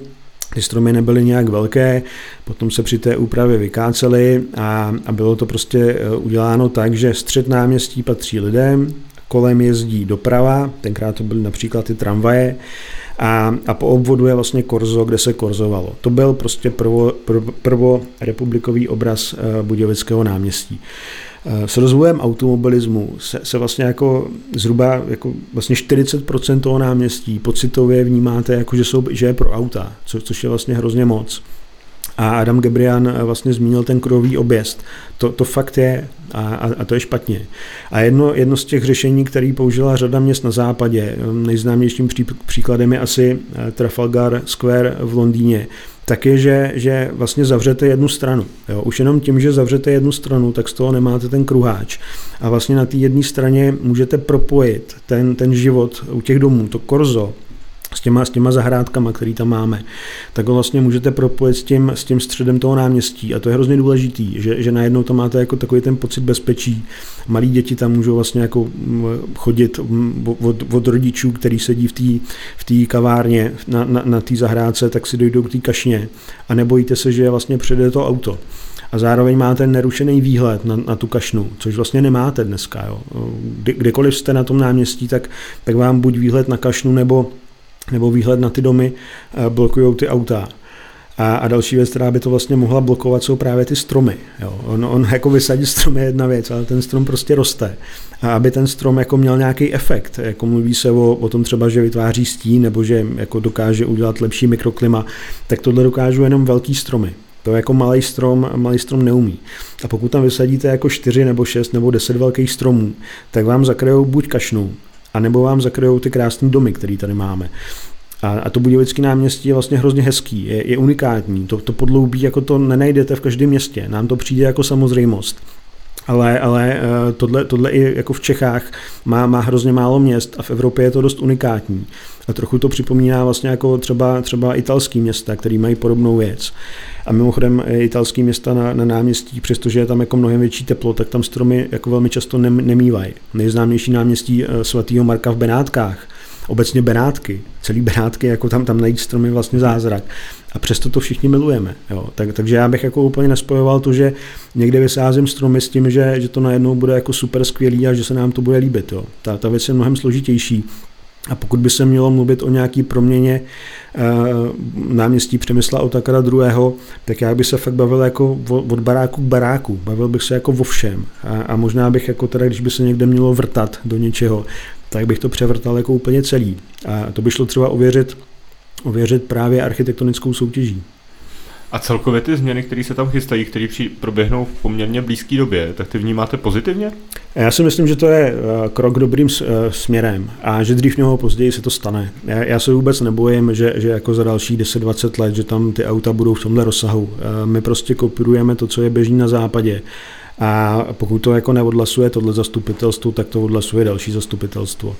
ty stromy nebyly nějak velké, potom se při té úpravě vykácely a, a bylo to prostě e, uděláno tak, že střed náměstí patří lidem, kolem jezdí doprava, tenkrát to byly například ty tramvaje, a, a po obvodu je vlastně korzo, kde se korzovalo. To byl prostě prvo, prvo, prvo republikový obraz uh, Budějovického náměstí. Uh, s rozvojem automobilismu se, se vlastně jako zhruba jako vlastně 40% toho náměstí pocitově vnímáte, jako že, jsou, že je pro auta, co, což je vlastně hrozně moc. A Adam Gebrian eh, vlastně zmínil ten krový objezd. To, to fakt je a, a, to je špatně. A jedno, jedno z těch řešení, které použila řada měst na západě, eh, nejznámějším pří, příkladem je asi eh, Trafalgar Square v Londýně, tak je, že, že vlastně zavřete jednu stranu. Jo? Už jenom tím, že zavřete jednu stranu, tak z toho nemáte ten kruháč. A vlastně na té jedné straně můžete propojit ten, ten život u těch domů, to korzo, s těma, s těma zahrádkama, který tam máme, tak ho vlastně můžete propojit s tím, s tím středem toho náměstí a to je hrozně důležitý, že, že najednou tam máte jako takový ten pocit bezpečí. Malí děti tam můžou vlastně jako chodit od, od rodičů, který sedí v té v kavárně na, na, na té zahrádce, tak si dojdou k té kašně a nebojíte se, že vlastně přijede to auto a zároveň máte nerušený výhled na, na tu kašnu, což vlastně nemáte dneska. Jo. Kdy, kdekoliv jste na tom náměstí, tak, tak vám buď výhled na kašnu nebo nebo výhled na ty domy eh, blokují ty auta. A, a další věc, která by to vlastně mohla blokovat, jsou právě ty stromy. Jo. On, on jako vysadit strom je jedna věc, ale ten strom prostě roste. A aby ten strom jako měl nějaký efekt, jako mluví se o, o tom třeba, že vytváří stín nebo že jako dokáže udělat lepší mikroklima, tak tohle dokážou jenom velký stromy. To jako malý strom, malý strom neumí. A pokud tam vysadíte jako 4 nebo 6 nebo 10 velkých stromů, tak vám zakryjou buď kašnou, anebo vám zakryjou ty krásné domy, které tady máme. A, a to Budějovický náměstí je vlastně hrozně hezký, je, je unikátní. To, to podloubí jako to nenajdete v každém městě. Nám to přijde jako samozřejmost. Ale, ale eh, tohle, tohle i jako v Čechách má, má hrozně málo měst a v Evropě je to dost unikátní. A trochu to připomíná vlastně jako třeba, třeba italský města, který mají podobnou věc. A mimochodem eh, italský města na, na náměstí, přestože je tam jako mnohem větší teplo, tak tam stromy jako velmi často nem, nemývají. Nejznámější náměstí eh, svatého Marka v Benátkách, obecně Benátky, celý Benátky, jako tam, tam najít stromy vlastně zázrak. A přesto to všichni milujeme. Jo. Tak, takže já bych jako úplně nespojoval to, že někde vysázím stromy s tím, že, že to najednou bude jako super skvělý a že se nám to bude líbit. Jo. Ta, ta věc je mnohem složitější. A pokud by se mělo mluvit o nějaký proměně e, náměstí Přemysla Otakara druhého, tak já bych se fakt bavil jako od baráku k baráku. Bavil bych se jako vo všem. A, a možná bych jako teda, když by se někde mělo vrtat do něčeho, tak bych to převrtal jako úplně celý. A to by šlo třeba ověřit, ověřit právě architektonickou soutěží. A celkově ty změny, které se tam chystají, které proběhnou v poměrně blízké době, tak ty vnímáte pozitivně? Já si myslím, že to je eh, krok dobrým eh, směrem a že dřív nebo později se to stane. Já, se vůbec nebojím, že, že jako za další 10-20 let, že tam ty auta budou v tomhle rozsahu. Eh, my prostě kopírujeme to, co je běžný na západě. A pokud to jako neodhlasuje tohle zastupitelstvo, tak to odhlasuje další zastupitelstvo.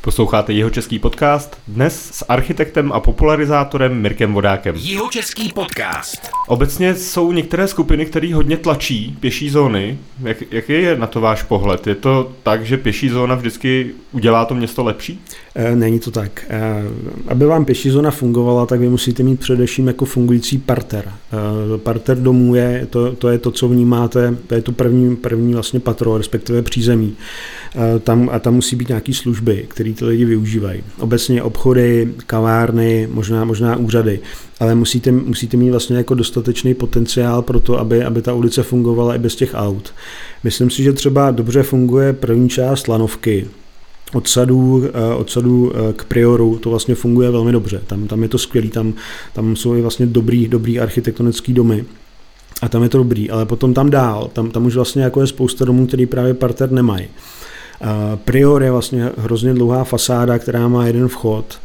Posloucháte jeho český podcast dnes s architektem a popularizátorem Mirkem Vodákem. Jeho český podcast. Obecně jsou některé skupiny, které hodně tlačí pěší zóny. Jak, jaký je na to váš pohled? Je to tak, že pěší zóna vždycky udělá to město lepší? E, není to tak. E, aby vám pěší zóna fungovala, tak vy musíte mít především jako fungující parter. E, parter domů je to, to, je to, co vnímáte, to je to první, první vlastně patro, respektive přízemí. Tam, a tam musí být nějaké služby, které ty lidi využívají. Obecně obchody, kavárny, možná, možná úřady, ale musíte, musíte mít vlastně jako dostatečný potenciál pro to, aby, aby ta ulice fungovala i bez těch aut. Myslím si, že třeba dobře funguje první část lanovky, od sadů, eh, od sadů eh, k prioru to vlastně funguje velmi dobře. Tam, tam je to skvělý, tam, tam jsou i vlastně dobrý, dobrý architektonický domy. A tam je to dobrý, ale potom tam dál, tam, tam už vlastně jako je spousta domů, který právě parter nemají. Prior je vlastně hrozně dlouhá fasáda, která má jeden vchod.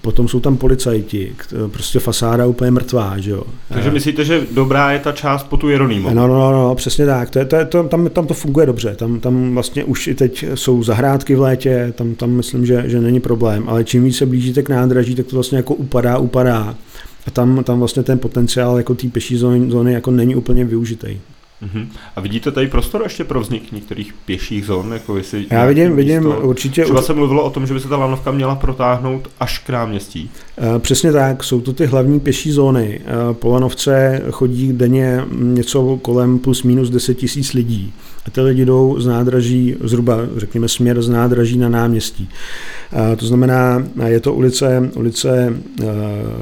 Potom jsou tam policajti, prostě fasáda úplně mrtvá, že jo. Takže myslíte, že dobrá je ta část po tu Jeronýmu? No, no, no, no, přesně tak. To je, to je, to, tam, tam to funguje dobře. Tam, tam vlastně už i teď jsou zahrádky v létě, tam, tam myslím, že, že není problém. Ale čím víc se blížíte k nádraží, tak to vlastně jako upadá, upadá. A tam, tam vlastně ten potenciál jako té pěší zóny, zóny jako není úplně využitý. Uh-huh. A vidíte tady prostor ještě pro vznik některých pěších zón? Jako jestli Já vidím, vidím určitě. Třeba se mluvilo o tom, že by se ta lanovka měla protáhnout až k náměstí. Uh, přesně tak, jsou to ty hlavní pěší zóny. Uh, po lanovce chodí denně něco kolem plus minus 10 tisíc lidí. A ty lidi jdou z nádraží, zhruba řekněme směr z nádraží na náměstí. Uh, to znamená, je to ulice, ulice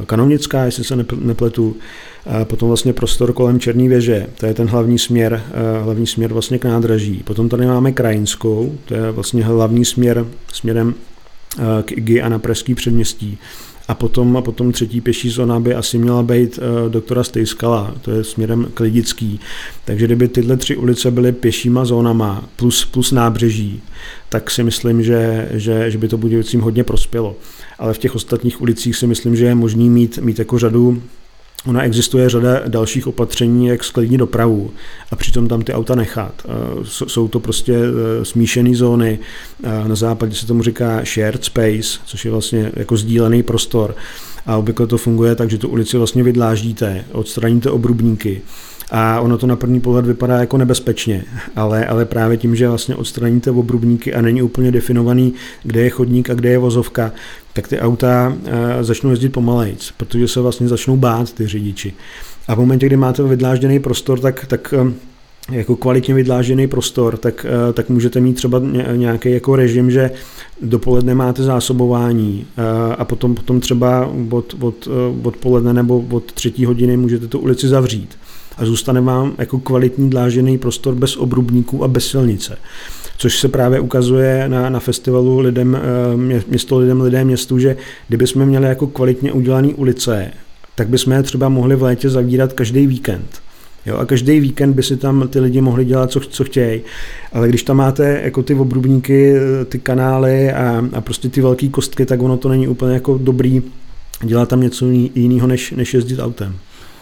Kanovnická, jestli se nepletu, potom vlastně prostor kolem Černé věže, to je ten hlavní směr, eh, hlavní směr vlastně k nádraží. Potom tady máme Krajinskou, to je vlastně hlavní směr směrem eh, k IGI a na Pražský předměstí. A potom, a potom třetí pěší zóna by asi měla být uh, doktora Stejskala, to je směrem k Lidický. Takže kdyby tyhle tři ulice byly pěšíma zónama plus, plus nábřeží, tak si myslím, že, že, že by to Budějovicím hodně prospělo. Ale v těch ostatních ulicích si myslím, že je možný mít, mít jako řadu ona existuje řada dalších opatření, jak sklidnit dopravu a přitom tam ty auta nechat. Jsou to prostě smíšené zóny, na západě se tomu říká shared space, což je vlastně jako sdílený prostor a obvykle to funguje tak, že tu ulici vlastně vydláždíte, odstraníte obrubníky, a ono to na první pohled vypadá jako nebezpečně, ale, ale právě tím, že vlastně odstraníte obrubníky a není úplně definovaný, kde je chodník a kde je vozovka, tak ty auta uh, začnou jezdit pomalejc, protože se vlastně začnou bát ty řidiči. A v momentě, kdy máte vydlážděný prostor, tak, tak um, jako kvalitně vydlážený prostor, tak, eh, tak můžete mít třeba nějaký jako režim, že dopoledne máte zásobování a potom, potom třeba od, od, odpoledne nebo od třetí hodiny můžete tu ulici zavřít a zůstane vám jako kvalitní dlážený prostor bez obrubníků a bez silnice. Což se právě ukazuje na, na festivalu lidem, eh, město lidem, lidé městu, že kdyby jsme měli jako kvalitně udělané ulice, tak bychom je třeba mohli v létě zavírat každý víkend. Jo, a každý víkend by si tam ty lidi mohli dělat, co, co chtějí. Ale když tam máte jako ty obrubníky, eh, ty kanály a, a prostě ty velké kostky, tak ono to není úplně jako dobrý dělat tam něco jiného, než, než jezdit autem.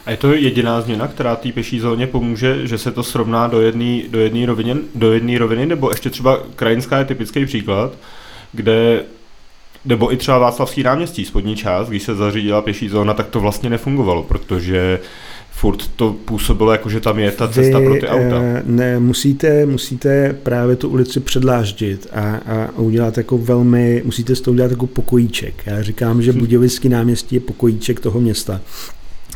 A je to jediná změna, která té peší zóně pomůže, že se to srovná do jedné do jedný roviny, do jedný roviny, nebo ještě třeba krajinská je typický příklad, kde nebo i třeba Václavský náměstí, spodní část, když se zařídila pěší zóna, tak to vlastně nefungovalo, protože furt to působilo jako, že tam je ta cesta Vy, pro ty auta. Eh, ne, musíte, musíte právě tu ulici předláždit a, a udělat jako velmi, musíte z toho udělat jako pokojíček. Já říkám, že Budějovický náměstí je pokojíček toho města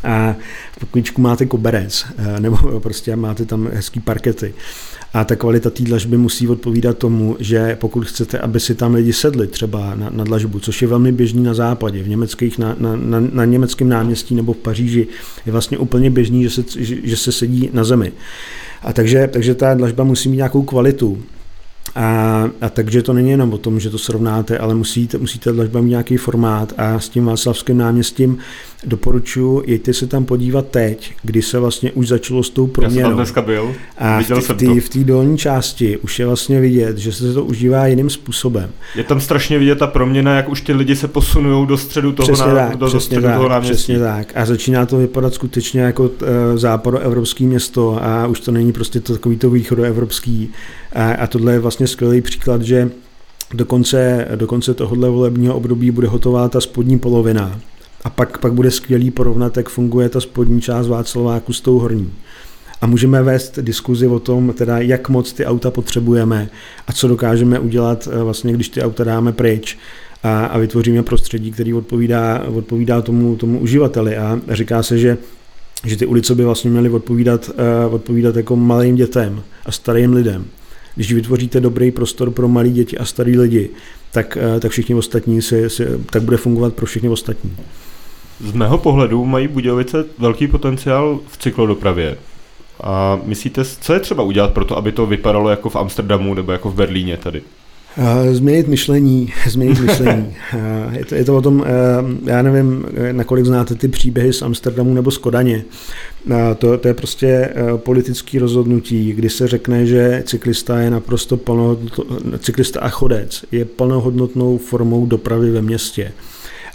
a v pokojíčku máte koberec, eh, nebo *laughs* prostě máte tam hezký parkety. A ta kvalita té dlažby musí odpovídat tomu, že pokud chcete, aby si tam lidi sedli třeba na, na dlažbu, což je velmi běžný na západě, v německých, na, na, na, na německém náměstí nebo v Paříži je vlastně úplně běžný, že se, že, že se sedí na zemi. A takže, takže ta dlažba musí mít nějakou kvalitu. A, a takže to není jenom o tom, že to srovnáte, ale musíte, musíte dlažba mít nějaký formát a s tím Václavským náměstím doporučuji, jeďte se tam podívat teď, kdy se vlastně už začalo s tou proměnou. Já jsem tam dneska byl, a viděl v té dolní části už je vlastně vidět, že se to užívá jiným způsobem. Je tam strašně vidět ta proměna, jak už ty lidi se posunují do středu toho, přesně na, tak, do, přesně do středu tak, toho náměstí. Přesně tak. A začíná to vypadat skutečně jako uh, západoevropský město a už to není prostě to takový to východoevropský. A, a tohle je vlastně skvělý příklad, že do konce, do konce tohohle volebního období bude hotová ta spodní polovina a pak, pak bude skvělý porovnat, jak funguje ta spodní část Václaváku s tou horní. A můžeme vést diskuzi o tom, teda jak moc ty auta potřebujeme a co dokážeme udělat, eh, vlastně, když ty auta dáme pryč a, a vytvoříme prostředí, který odpovídá, odpovídá tomu, tomu uživateli. A říká se, že že ty ulice by vlastně měly odpovídat, uh, odpovídat jako malým dětem a starým lidem. Když vytvoříte dobrý prostor pro malé děti a starý lidi, tak, uh, tak všichni ostatní si, si, tak bude fungovat pro všechny ostatní. Z mého pohledu mají Budějovice velký potenciál v cyklodopravě. A myslíte, co je třeba udělat pro to, aby to vypadalo jako v Amsterdamu nebo jako v Berlíně tady? Změnit myšlení, *laughs* změnit myšlení. Je to, je to o tom, já nevím, nakolik znáte ty příběhy z Amsterdamu nebo z Kodaně. To, to je prostě politický rozhodnutí, kdy se řekne, že cyklista je naprosto plnohodnotnou, cyklista a chodec je plnohodnotnou formou dopravy ve městě.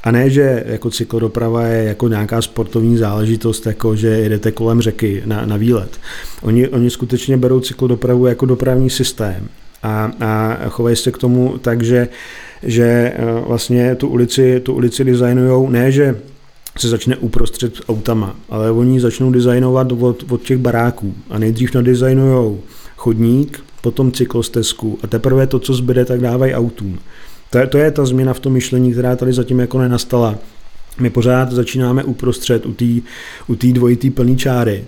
A ne, že jako cyklodoprava je jako nějaká sportovní záležitost, jako že jedete kolem řeky na, na výlet. Oni, oni skutečně berou cyklodopravu jako dopravní systém a, a chovají se k tomu tak, že, že eh, vlastně tu ulici, tu ulici designujou, ne, že se začne uprostřed autama, ale oni začnou designovat od, od těch baráků a nejdřív nadizajnujou chodník, potom cyklostezku a teprve to, co zbyde, tak dávají autům. To je, to je ta změna v tom myšlení, která tady zatím jako nenastala. My pořád začínáme uprostřed u té u tý dvojitý plný čáry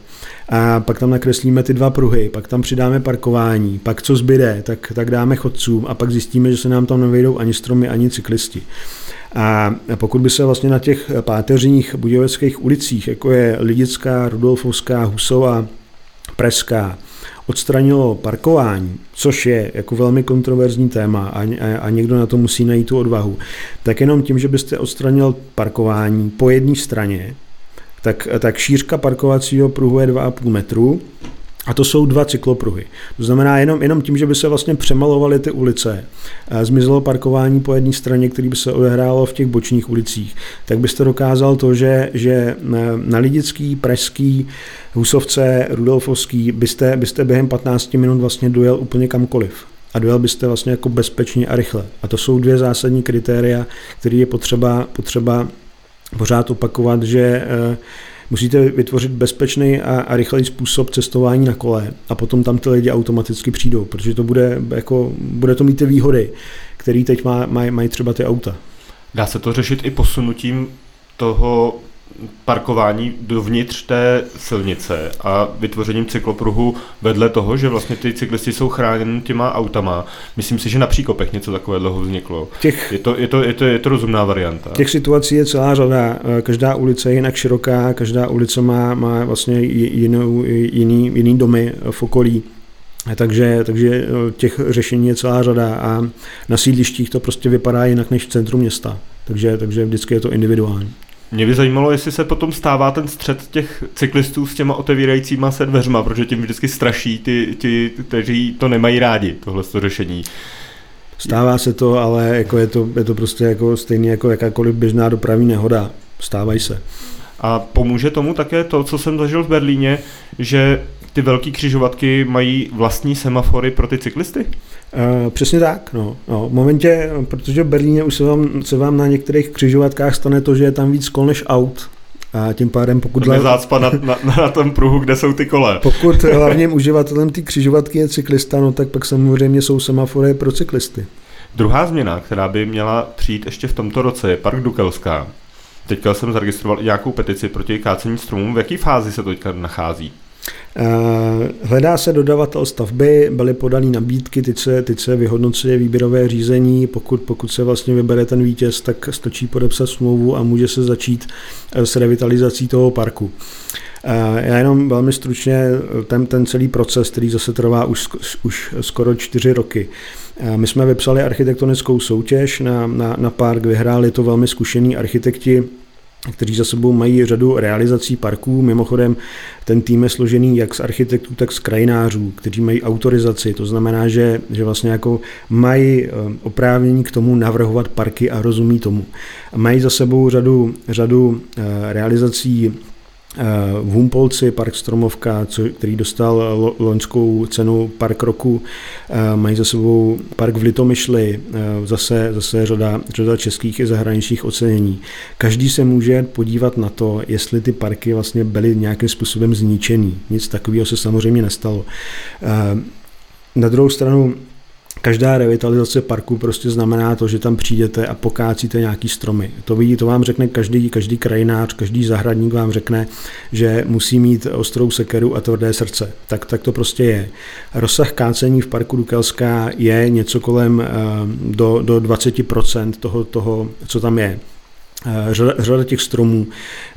a pak tam nakreslíme ty dva pruhy, pak tam přidáme parkování, pak co zbyde, tak, tak dáme chodcům a pak zjistíme, že se nám tam nevejdou ani stromy, ani cyklisti. A pokud by se vlastně na těch páteřních budějovických ulicích, jako je Lidická, Rudolfovská, Husová, Preská, odstranilo parkování, což je jako velmi kontroverzní téma a, a, a někdo na to musí najít tu odvahu, tak jenom tím, že byste odstranil parkování po jedné straně, tak, tak šířka parkovacího pruhu je 2,5 metru A to jsou dva cyklopruhy. To znamená, jenom, jenom tím, že by se vlastně přemalovaly ty ulice, zmizelo parkování po jedné straně, který by se odehrálo v těch bočních ulicích, tak byste dokázal to, že, že na Lidický, Pražský, Husovce, Rudolfovský byste, byste během 15 minut vlastně dojel úplně kamkoliv a dojel byste vlastně jako bezpečně a rychle. A to jsou dvě zásadní kritéria, které je potřeba, potřeba pořád opakovat, že uh, musíte vytvořit bezpečný a, a rychlý způsob cestování na kole a potom tam ty lidi automaticky přijdou, protože to bude, jako, bude to mít ty výhody, které teď má, maj, mají třeba ty auta. Dá se to řešit i posunutím toho parkování dovnitř té silnice a vytvořením cyklopruhu vedle toho, že vlastně ty cyklisti jsou chráněni těma autama. Myslím si, že na příkopech něco takového vzniklo. Těch, je, to, je, to, je, to, je to rozumná varianta. Těch situací je celá řada. Každá ulice je jinak široká, každá ulice má, má vlastně jinou, jiný, jiný domy v okolí. Takže, takže těch řešení je celá řada a na sídlištích to prostě vypadá jinak než v centru města. Takže, takže vždycky je to individuální. Mě by zajímalo, jestli se potom stává ten střed těch cyklistů s těma otevírajícíma se dveřma, protože tím vždycky straší ty, ti, kteří to nemají rádi, tohle řešení. Stává se to, ale jako je, to, je to prostě jako stejně jako jakákoliv běžná dopravní nehoda. Stávají se. A pomůže tomu také to, co jsem zažil v Berlíně, že ty velké křižovatky mají vlastní semafory pro ty cyklisty? Uh, přesně tak. No. No, v momentě, protože v Berlíně už se vám, se vám na některých křižovatkách stane to, že je tam víc kol než aut, a tím pádem, pokud... Hla... zácpa na, na, na, tom pruhu, kde jsou ty kole. Pokud *laughs* hlavním uživatelem ty křižovatky je cyklista, no tak pak samozřejmě jsou semafory pro cyklisty. Druhá změna, která by měla přijít ještě v tomto roce, je Park Dukelská. Teďka jsem zaregistroval i nějakou petici proti kácení stromů. V jaké fázi se to teďka nachází? Eh, hledá se dodavatel stavby, byly podané nabídky, teď se, teď se vyhodnocuje výběrové řízení, pokud, pokud se vlastně vybere ten vítěz, tak stačí podepsat smlouvu a může se začít eh, s revitalizací toho parku. Eh, já jenom velmi stručně ten, ten celý proces, který zase trvá už, už skoro čtyři roky. My jsme vypsali architektonickou soutěž na, na, na park, vyhráli to velmi zkušení architekti kteří za sebou mají řadu realizací parků. Mimochodem, ten tým je složený jak z architektů, tak z krajinářů, kteří mají autorizaci. To znamená, že, že vlastně jako mají eh, oprávnění k tomu navrhovat parky a rozumí tomu. Mají za sebou řadu, řadu eh, realizací v Humpolci, Park Stromovka, který dostal loňskou cenu Park roku, eh, mají za sebou Park v Litomyšli, eh, zase, zase řada, řada českých i zahraničních ocenění. Každý se může podívat na to, jestli ty parky vlastně byly nějakým způsobem zničený. Nic takového se samozřejmě nestalo. Eh, na druhou stranu každá revitalizace parku prostě znamená to, že tam přijdete a pokácíte nějaký stromy. To vidí, to vám řekne každý, každý krajinář, každý zahradník vám řekne, že musí mít ostrou sekeru a tvrdé srdce. Tak, tak to prostě je. Rozsah kácení v parku Dukelská je něco kolem eh, do, do 20% toho, toho, co tam je. Eh, řada, těch stromů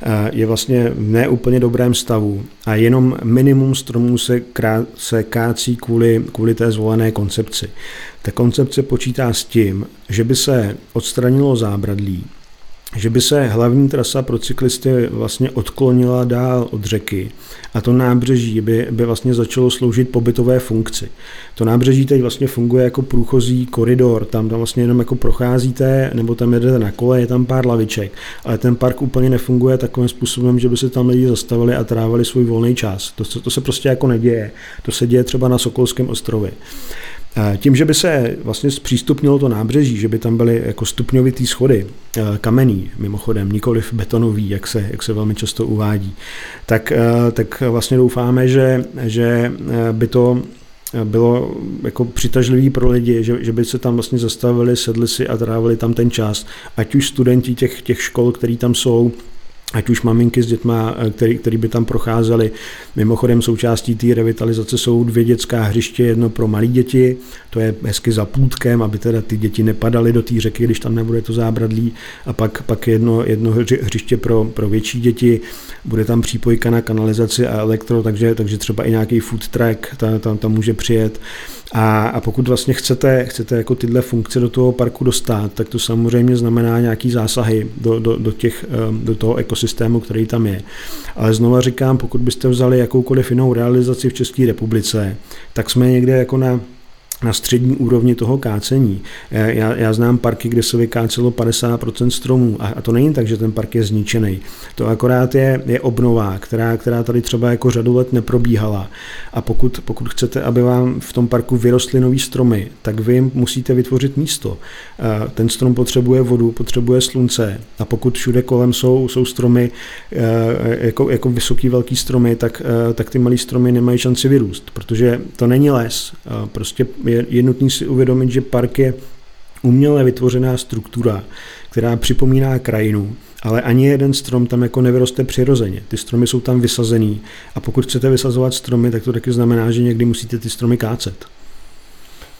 eh, je vlastně v neúplně dobrém stavu a jenom minimum stromů se, krá, se kácí kvůli, kvůli té zvolené koncepci. Ta koncepce počítá s tím, že by se odstranilo zábradlí, že by se hlavní trasa pro cyklisty vlastně odklonila dál od řeky a to nábřeží by, by vlastně začalo sloužit pobytové funkci. To nábřeží teď vlastně funguje jako průchozí koridor, tam, tam vlastně jenom jako procházíte nebo tam jedete na kole, je tam pár laviček, ale ten park úplně nefunguje takovým způsobem, že by se tam lidi zastavili a trávali svůj volný čas. To, to se prostě jako neděje. To se děje třeba na Sokolském ostrově. Tím, že by se vlastně zpřístupnilo to nábřeží, že by tam byly jako stupňovitý schody, eh, kamenný mimochodem, nikoliv betonový, jak se, jak se velmi často uvádí, tak, eh, tak vlastně doufáme, že, že eh, by to bylo jako přitažlivý pro lidi, že, že by se tam vlastně zastavili, sedli si a trávili tam ten čas, ať už studenti těch, těch škol, který tam jsou, ať už maminky s dětma, eh, který, který by tam procházeli. Mimochodem součástí té revitalizace jsou dvě dětská hřiště, jedno pro malé děti, to je hezky za půdkem, aby teda ty děti nepadaly do té řeky, když tam nebude to zábradlí, a pak, pak jedno, jedno hřiště pro, pro větší děti, bude tam přípojka na kanalizaci a elektro, takže, takže třeba i nějaký food track tam, tam, tam může přijet. A, a pokud vlastně chcete, chcete jako tyhle funkce do toho parku dostat, tak to samozřejmě znamená nějaký zásahy do, do, do, těch, do toho ekosystému, který tam je. Ale znova říkám, pokud byste vzali jakoukoliv jinou realizaci v České republice, tak jsme někde jako na na střední úrovni toho kácení. Já, já znám parky, kde se vykácelo 50% stromů a, a to není tak, že ten park je zničený. To akorát je, je obnova, která, která tady třeba jako řadu let neprobíhala. A pokud, pokud chcete, aby vám v tom parku vyrostly nový stromy, tak vy musíte vytvořit místo. Ten strom potřebuje vodu, potřebuje slunce a pokud všude kolem jsou, jsou stromy jako, jako vysoký velký stromy, tak, tak ty malé stromy nemají šanci vyrůst, protože to není les. Prostě je, je nutné si uvědomit, že park je uměle vytvořená struktura, která připomíná krajinu, ale ani jeden strom tam jako nevyroste přirozeně. Ty stromy jsou tam vysazený a pokud chcete vysazovat stromy, tak to taky znamená, že někdy musíte ty stromy kácet.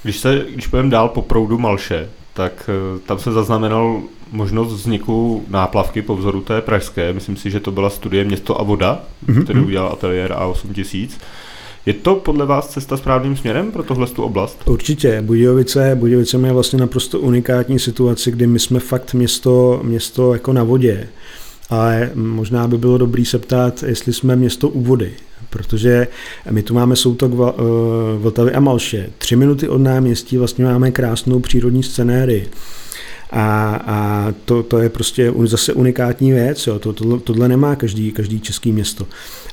Když se, když půjdeme dál po proudu Malše, tak eh, tam se zaznamenal možnost vzniku náplavky po vzoru té pražské. Myslím si, že to byla studie Město a voda, mm-hmm. který udělal ateliér A8000. Je to podle vás cesta správným směrem pro tohle tu oblast? Určitě. Budějovice, Budějovice má vlastně naprosto unikátní situaci, kdy my jsme fakt město, město jako na vodě. Ale možná by bylo dobrý se ptát, jestli jsme město u vody, protože my tu máme soutok eh, Vltavy a Malše. Tři minuty od náměstí vlastně máme krásnou přírodní scenérii. A, a to, to je prostě zase unikátní věc, jo. To, to, tohle nemá každý, každý český město.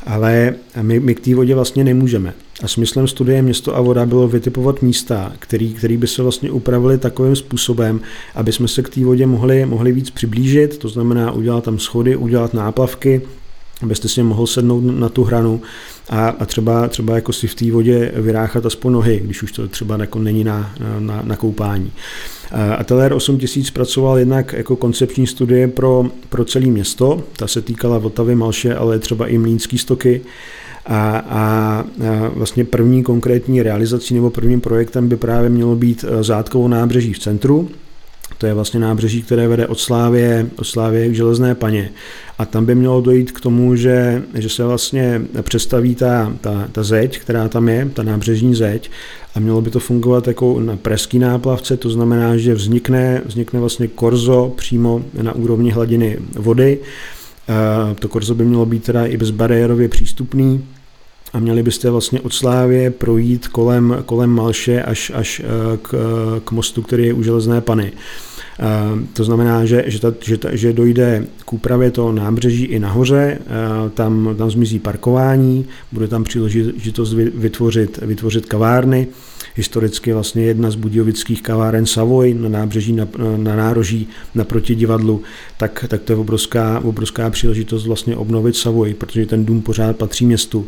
Ale my, my k té vodě vlastně nemůžeme. A smyslem studie Město a voda bylo vytipovat místa, který, který by se vlastně upravili takovým způsobem, aby jsme se k té vodě mohli, mohli víc přiblížit, to znamená udělat tam schody, udělat náplavky, abyste si mohl sednout na tu hranu a, a třeba, třeba jako si v té vodě vyráchat aspoň nohy, když už to třeba jako není na, na, na koupání. Atelier 8000 pracoval jednak jako koncepční studie pro, pro celé město, ta se týkala Vltavy, Malše, ale třeba i Mlínský stoky. A, a, a vlastně první konkrétní realizací nebo prvním projektem by právě mělo být e, Zátkovo nábřeží v centru, to je vlastně nábřeží, které vede od Slávě, od Slávě k Železné paně. A tam by mělo dojít k tomu, že, že se vlastně představí ta, ta, ta zeď, která tam je, ta nábřežní zeď, a mělo by to fungovat jako na preský náplavce, to znamená, že vznikne, vznikne vlastně korzo přímo na úrovni hladiny vody. To korzo by mělo být teda i bezbariérově přístupný, a měli byste vlastně od Slávě projít kolem, kolem Malše až, až eh, k, k mostu, který je u Železné Pany. Eh, to znamená, že, že, ta, že, ta, že dojde k úpravě toho nábřeží i nahoře, eh, tam, tam zmizí parkování, bude tam příležitost vytvořit, vytvořit kavárny, historicky vlastně jedna z budějovických kaváren Savoy na nábřeží, na, na nároží naproti divadlu, tak, tak to je obrovská, obrovská příležitost vlastně obnovit Savoy, protože ten dům pořád patří městu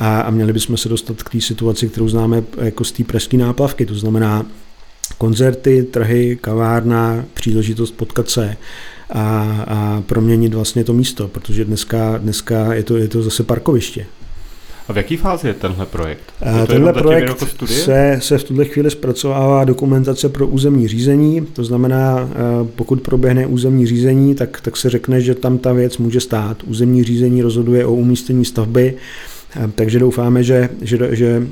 a, a měli bychom se dostat k té situaci, kterou známe jako z té pražské náplavky, to znamená koncerty, trhy, kavárna, příležitost potkat se a, a proměnit vlastně to místo, protože dneska, dneska je, to, je to zase parkoviště. A v jaký fázi je tenhle projekt? Je to tenhle projekt jako se, se v tuhle chvíli zpracovává dokumentace pro územní řízení, to znamená, pokud proběhne územní řízení, tak, tak se řekne, že tam ta věc může stát. Územní řízení rozhoduje o umístění stavby, takže doufáme, že, že, že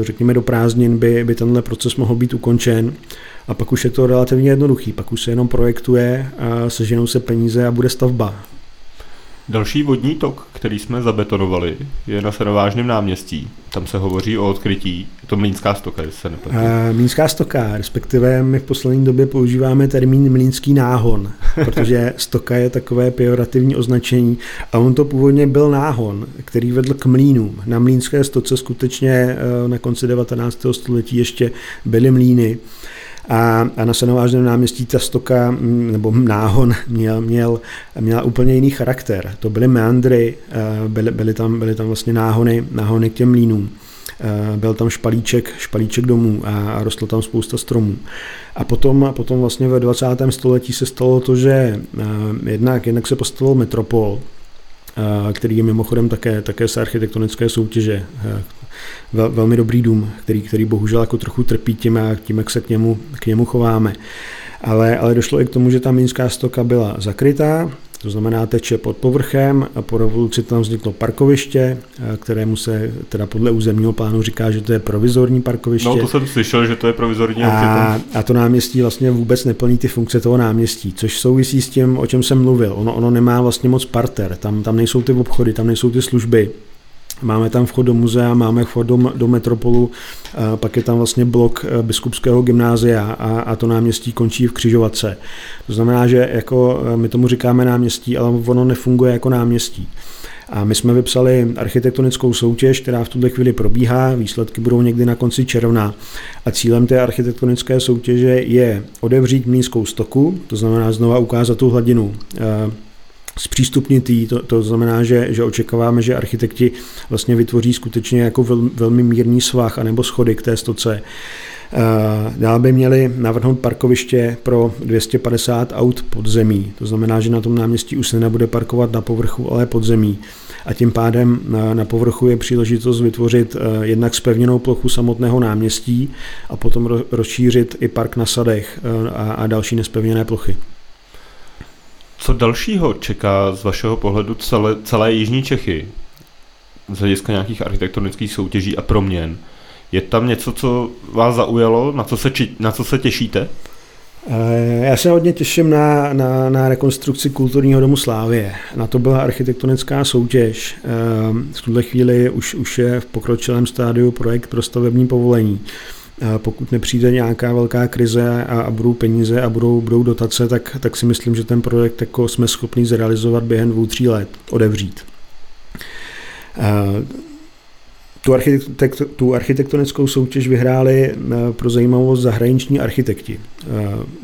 řekněme do prázdnin by, by tenhle proces mohl být ukončen a pak už je to relativně jednoduchý, pak už se jenom projektuje, seženou se peníze a bude stavba. Další vodní tok, který jsme zabetonovali, je na Serovážném náměstí. Tam se hovoří o odkrytí. Je to Mlínská stoka, jestli se nepletu. Mlínská stoka, respektive my v poslední době používáme termín mlínský náhon, *laughs* protože stoka je takové pejorativní označení a on to původně byl náhon, který vedl k mlínům. Na mlínské stoce skutečně eh, na konci 19. století ještě byly mlíny. A, a na Senovážném náměstí ta stoka mm, nebo náhon měl, měl, měla úplně jiný charakter. To byly meandry, eh, byly, byly, tam, byly tam vlastně náhony, náhony k těm mlínům. Eh, byl tam špalíček, špalíček domů a, a rostlo tam spousta stromů. A potom, potom vlastně ve 20. století se stalo to, že eh, jednak, jednak se postavil metropol, který je mimochodem také, také z architektonické soutěže, vel, velmi dobrý dům, který, který bohužel jako trochu trpí tím, a tím, jak se k němu, k němu chováme. Ale, ale došlo i k tomu, že ta Minská stoka byla zakrytá, To znamená, teče pod povrchem, a po revoluci tam vzniklo parkoviště, kterému se teda podle územního plánu říká, že to je provizorní parkoviště. No to jsem slyšel, že to je provizorní. A, a to náměstí vlastně vůbec neplní ty funkce toho náměstí, což souvisí s tím, o čem jsem mluvil. Ono, ono nemá vlastně moc parter, tam, tam nejsou ty obchody, tam nejsou ty služby. Máme tam vchod do muzea, máme vchod do, do metropolu, pak je tam vlastně blok e, biskupského gymnázia a, a to náměstí končí v křižovatce. To znamená, že jako e, my tomu říkáme náměstí, ale ono nefunguje jako náměstí. A my jsme vypsali architektonickou soutěž, která v tuhle chvíli probíhá, výsledky budou někdy na konci června. A cílem té architektonické soutěže je odevřít mlínskou stoku, to znamená znova ukázat tu hladinu zpřístupnit jí, to, to znamená, že, že očekáváme, že architekti vlastně vytvoří skutečně jako vel, velmi mírný svah anebo schody k té stoce. Dál by měli navrhnout parkoviště pro 250 aut pod zemí. To znamená, že na tom náměstí už se nebude parkovat na povrchu, ale pod zemí. A tím pádem na, na povrchu je příležitost vytvořit eh, jednak spevněnou plochu samotného náměstí a potom rozšířit i park na sadech eh, a, a další nespevněné plochy. Co dalšího čeká z vašeho pohledu celé, celé Jižní Čechy z hlediska nějakých architektonických soutěží a proměn? Je tam něco, co vás zaujalo, na co se, či, na co se těšíte? Eh, já se hodně těším na, na, na rekonstrukci kulturního domu Slávě. Na to byla architektonická soutěž. Eh, v tuhle chvíli už, už je v pokročilém stádiu projekt pro stavební povolení pokud nepřijde nějaká velká krize a, a budou peníze a budou, budou dotace, tak, tak si myslím, že ten projekt jako jsme schopni zrealizovat během dvou, tří let, odevřít. Tu, architekt, tu architektonickou soutěž vyhráli pro zajímavost zahraniční architekti.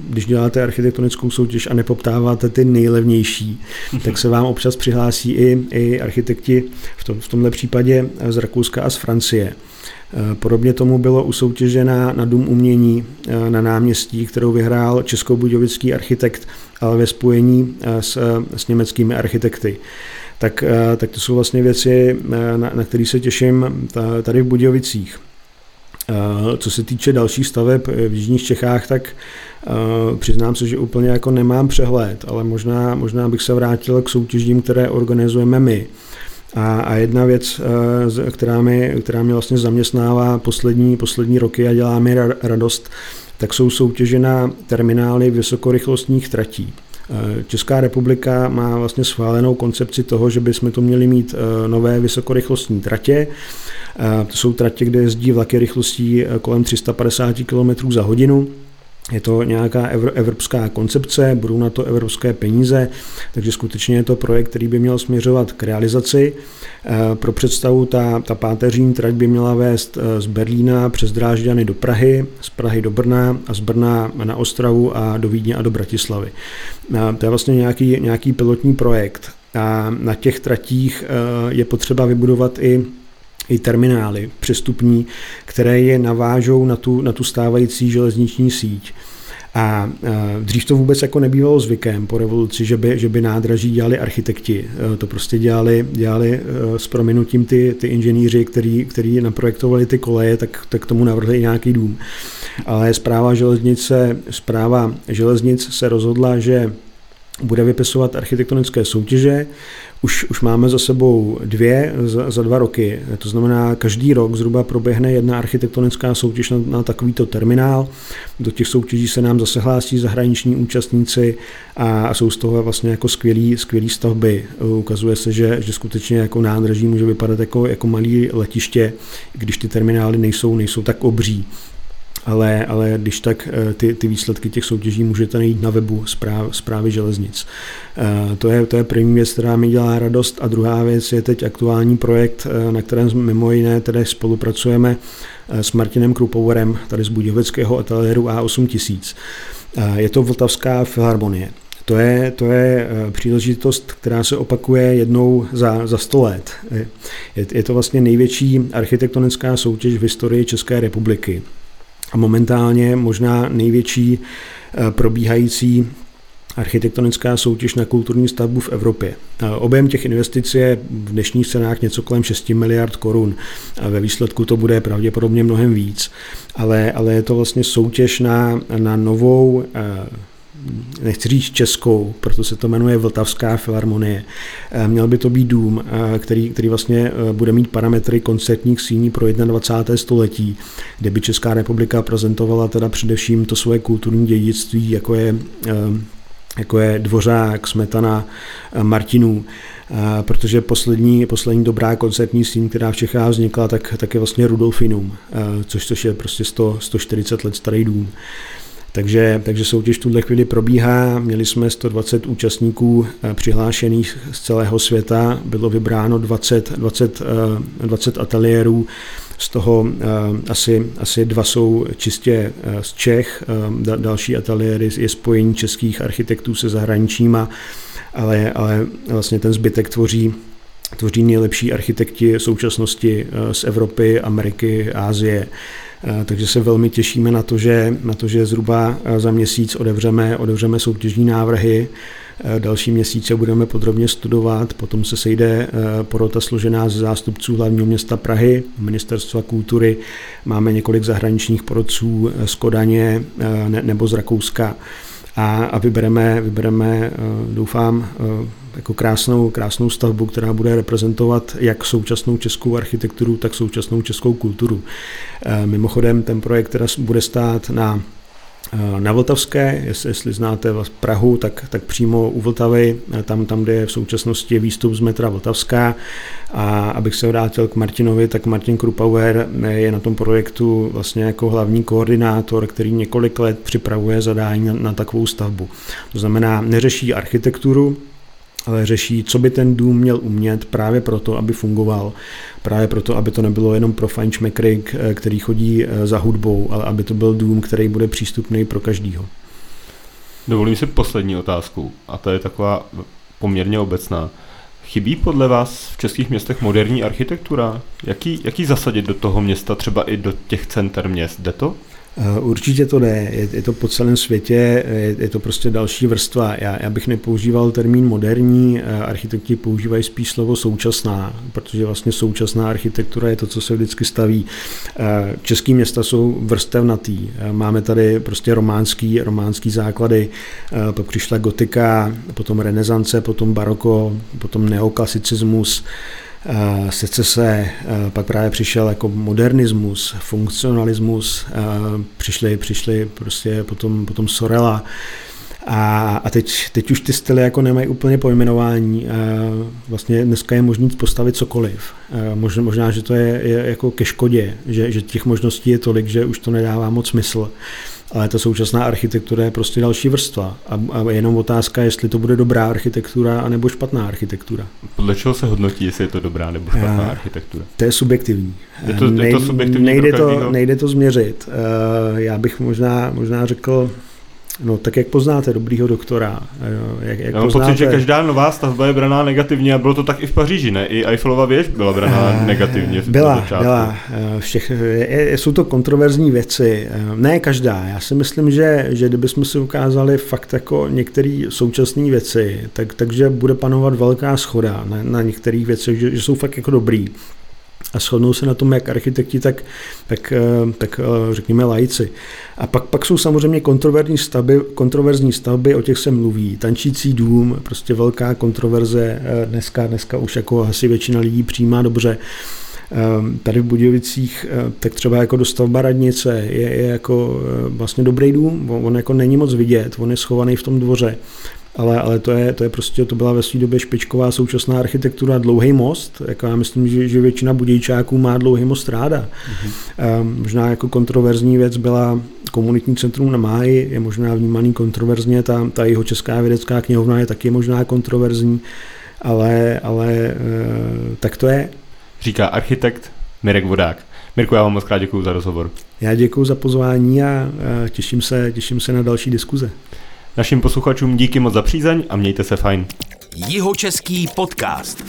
Když děláte architektonickou soutěž a nepoptáváte ty nejlevnější, *laughs* tak se vám občas přihlásí i, i architekti, v, tom, v tomhle případě z Rakouska a z Francie. Eh, podobně tomu bylo u soutěže na, na Dům umění eh, na náměstí, kterou vyhrál českobudějovický architekt, ale ve spojení eh, s, s německými architekty. Tak, tak to jsou vlastně věci, na, na které se těším tady v Budějovicích. Co se týče dalších staveb v Jižních Čechách, tak přiznám se, že úplně jako nemám přehled, ale možná, možná bych se vrátil k soutěžím, které organizujeme my. A, a jedna věc, eh, která, mi, která mě vlastně zaměstnává poslední, poslední roky a dělá mi radost, tak jsou soutěže na terminály vysokorychlostních tratí. Eh, Česká republika má vlastně schválenou koncepci toho, že bychom to měli mít eh, nové vysokorychlostní tratě. To jsou tratě, kde jezdí vlaky rychlostí kolem 350 km za hodinu je to nějaká evropská koncepce, budou na to evropské peníze, takže skutečně je to projekt, který by měl směřovat k realizaci. Eh, pro představu ta, ta páteřní trať by měla vést eh, z Berlína přes Drážďany do Prahy, z Prahy do Brna a z Brna na Ostravu a do Vídně a do Bratislavy. Eh, to je vlastně nějaký, nějaký pilotní projekt. A na těch tratích je potřeba vybudovat i i terminály přestupní, které je navážou na tu, na tu stávající železniční síť. A dřív to vůbec jako nebývalo zvykem po revoluci, že by, že by nádraží dělali architekti. E, to prostě dělali, dělali e, s prominutím ty, ty inženýři, který, který naprojektovali ty koleje, tak, tak tomu navrhli i nějaký dům. Ale zpráva železnice, zpráva železnic se rozhodla, že bude vypisovat architektonické soutěže. Už, už máme za sebou dvě za, za dva roky. To znamená, každý rok zhruba proběhne jedna architektonická soutěž na, na takovýto terminál. Do těch soutěží se nám zase hlásí zahraniční účastníci a, a jsou z toho vlastně jako skvělý, skvělý stavby. Ukazuje se, že, že skutečně jako nádraží může vypadat jako, jako malý letiště, když ty terminály nejsou, nejsou tak obří ale, ale když tak eh, ty, ty výsledky těch soutěží můžete najít na webu zpráv, zprávy železnic. Eh, to je, to je první věc, která mi dělá radost a druhá věc je teď aktuální projekt, eh, na kterém mimo jiné tedy spolupracujeme s Martinem Krupovorem tady z Budějovického ateliéru A8000. Je to Vltavská filharmonie. To je, to je příležitost, která se opakuje jednou za, za 100 let. Je, je to vlastně největší architektonická soutěž v historii České republiky momentálně možná největší eh, probíhající architektonická soutěž na kulturní stavbu v Evropě. Objem těch investic je v dnešních cenách něco kolem 6 miliard korun a ve výsledku to bude pravděpodobně mnohem víc, ale, ale je to vlastně soutěž na, na novou eh, nechci říct českou, proto se to jmenuje Vltavská filharmonie. Měl by to být dům, který, který vlastně bude mít parametry koncertních síní pro 21. století, kde by Česká republika prezentovala teda především to svoje kulturní dědictví, jako je jako je Dvořák, Smetana, Martinů, protože poslední, poslední dobrá koncertní síň, která v Čechách vznikla, tak, tak je vlastně Rudolfinum, což, což je prostě 100, 140 let starý dům. Takže, takže soutěž v tuhle chvíli probíhá. Měli jsme 120 účastníků přihlášených z celého světa. Bylo vybráno 20, 20, 20 ateliérů z toho eh, asi, asi dva jsou čistě eh, z Čech, eh, další ateliéry je spojení českých architektů se zahraničíma, ale, ale vlastně ten zbytek tvoří tvoří nejlepší architekti současnosti z Evropy, Ameriky, Ázie. Takže se velmi těšíme na to, že, na to, že zhruba za měsíc odevřeme, odevřeme soutěžní návrhy. Eh, další měsíce budeme podrobně studovat, potom se sejde eh, porota složená z zástupců hlavního města Prahy, ministerstva kultury, máme několik zahraničních porodců z Kodaně eh, nebo z Rakouska a, a vybereme, vybereme, doufám, jako krásnou, krásnou stavbu, která bude reprezentovat jak současnou českou architekturu, tak současnou českou kulturu. Mimochodem, ten projekt teda bude stát na Eh, na Vltavské, jestli, jestli znáte Prahu, tak, tak přímo u Vltavy, eh, tam, tam, kde je v současnosti výstup z metra Vltavská. A abych se vrátil k Martinovi, tak Martin Krupauer eh, je na tom projektu vlastně jako hlavní koordinátor, který několik let připravuje zadání na, na takovou stavbu. To znamená, neřeší architekturu, ale řeší, co by ten dům měl umět právě proto, aby fungoval, právě proto, aby to nebylo jenom pro fajnšmekry, který chodí eh, za hudbou, ale aby to byl dům, který bude přístupný pro každýho. Dovolím si poslední otázku, a to je taková poměrně obecná. Chybí podle vás v českých městech moderní architektura? Jaký, jaký zasadit do toho města, třeba i do těch center měst? Jde to? Eh, určitě to jde, je, je to po celém světě, je, je to prostě další vrstva. Já, já bych nepoužíval termín moderní, eh, architekti používají spíš slovo současná, protože vlastně současná architektura je to, co se vždycky staví. Eh, český města jsou vrstevnatý, máme tady prostě románský, románský základy, pak přišla gotika, potom renesance, potom baroko, potom neoklasicismus, secese, pak právě přišel jako modernismus, funkcionalismus, přišli, přišli prostě potom, potom Sorela, a, a teď, teď už ty styly jako nemají úplně pojmenování. Vlastně dneska je možný postavit cokoliv. Možná, možná že to je, je jako ke škodě, že, že těch možností je tolik, že už to nedává moc smysl ale ta současná architektura je prostě další vrstva. A, a jenom otázka, jestli to bude dobrá architektura anebo špatná architektura. Podle čeho se hodnotí, jestli je to dobrá nebo špatná a, architektura? To je subjektivní. Je to, je to subjektivní nejde, to, nejde to změřit. Uh, já bych možná, možná řekl, No, tak jak poznáte dobrýho doktora? Jak, jak Já mám poznáte... pocit, že každá nová stavba je braná negativně a bylo to tak i v Paříži, ne? I Eiffelova věž byla braná uh, negativně v Byla, byla. Eh, všech, je, jsou to kontroverzní věci. Eh, ne každá. Já si myslím, že, že kdybychom si ukázali fakt jako některé současné věci, tak, takže bude panovat velká schoda na, na některých věcech, že, že jsou fakt jako dobrý a shodnou se na tom jak architekti, tak, tak, eh, tak eh, řekněme lajci. A pak, pak jsou samozřejmě kontroverzní stavby, kontroverzní stavby, o těch se mluví. Tančící dům, prostě velká kontroverze, eh, dneska, dneska už jako asi většina lidí přijímá dobře. Tady v Budějovicích, tak třeba jako dostavba radnice je, je jako vlastně dobrý dům, on jako není moc vidět, on je schovaný v tom dvoře ale, ale to, je, to je prostě, to byla ve své době špičková současná architektura, dlouhý most, jako já myslím, že, že většina budějčáků má dlouhý most ráda. Mm-hmm. Um, možná jako kontroverzní věc byla komunitní centrum na Máji, je možná vnímaný kontroverzně, ta, ta jeho česká vědecká knihovna je taky možná kontroverzní, ale, ale uh, tak to je. Říká architekt Mirek Vodák. Mirku, já vám moc krát děkuji za rozhovor. Já děkuji za pozvání a těším se, těším se na další diskuze. Našim posluchačům díky moc za přízeň a mějte se fajn. Jihočeský podcast.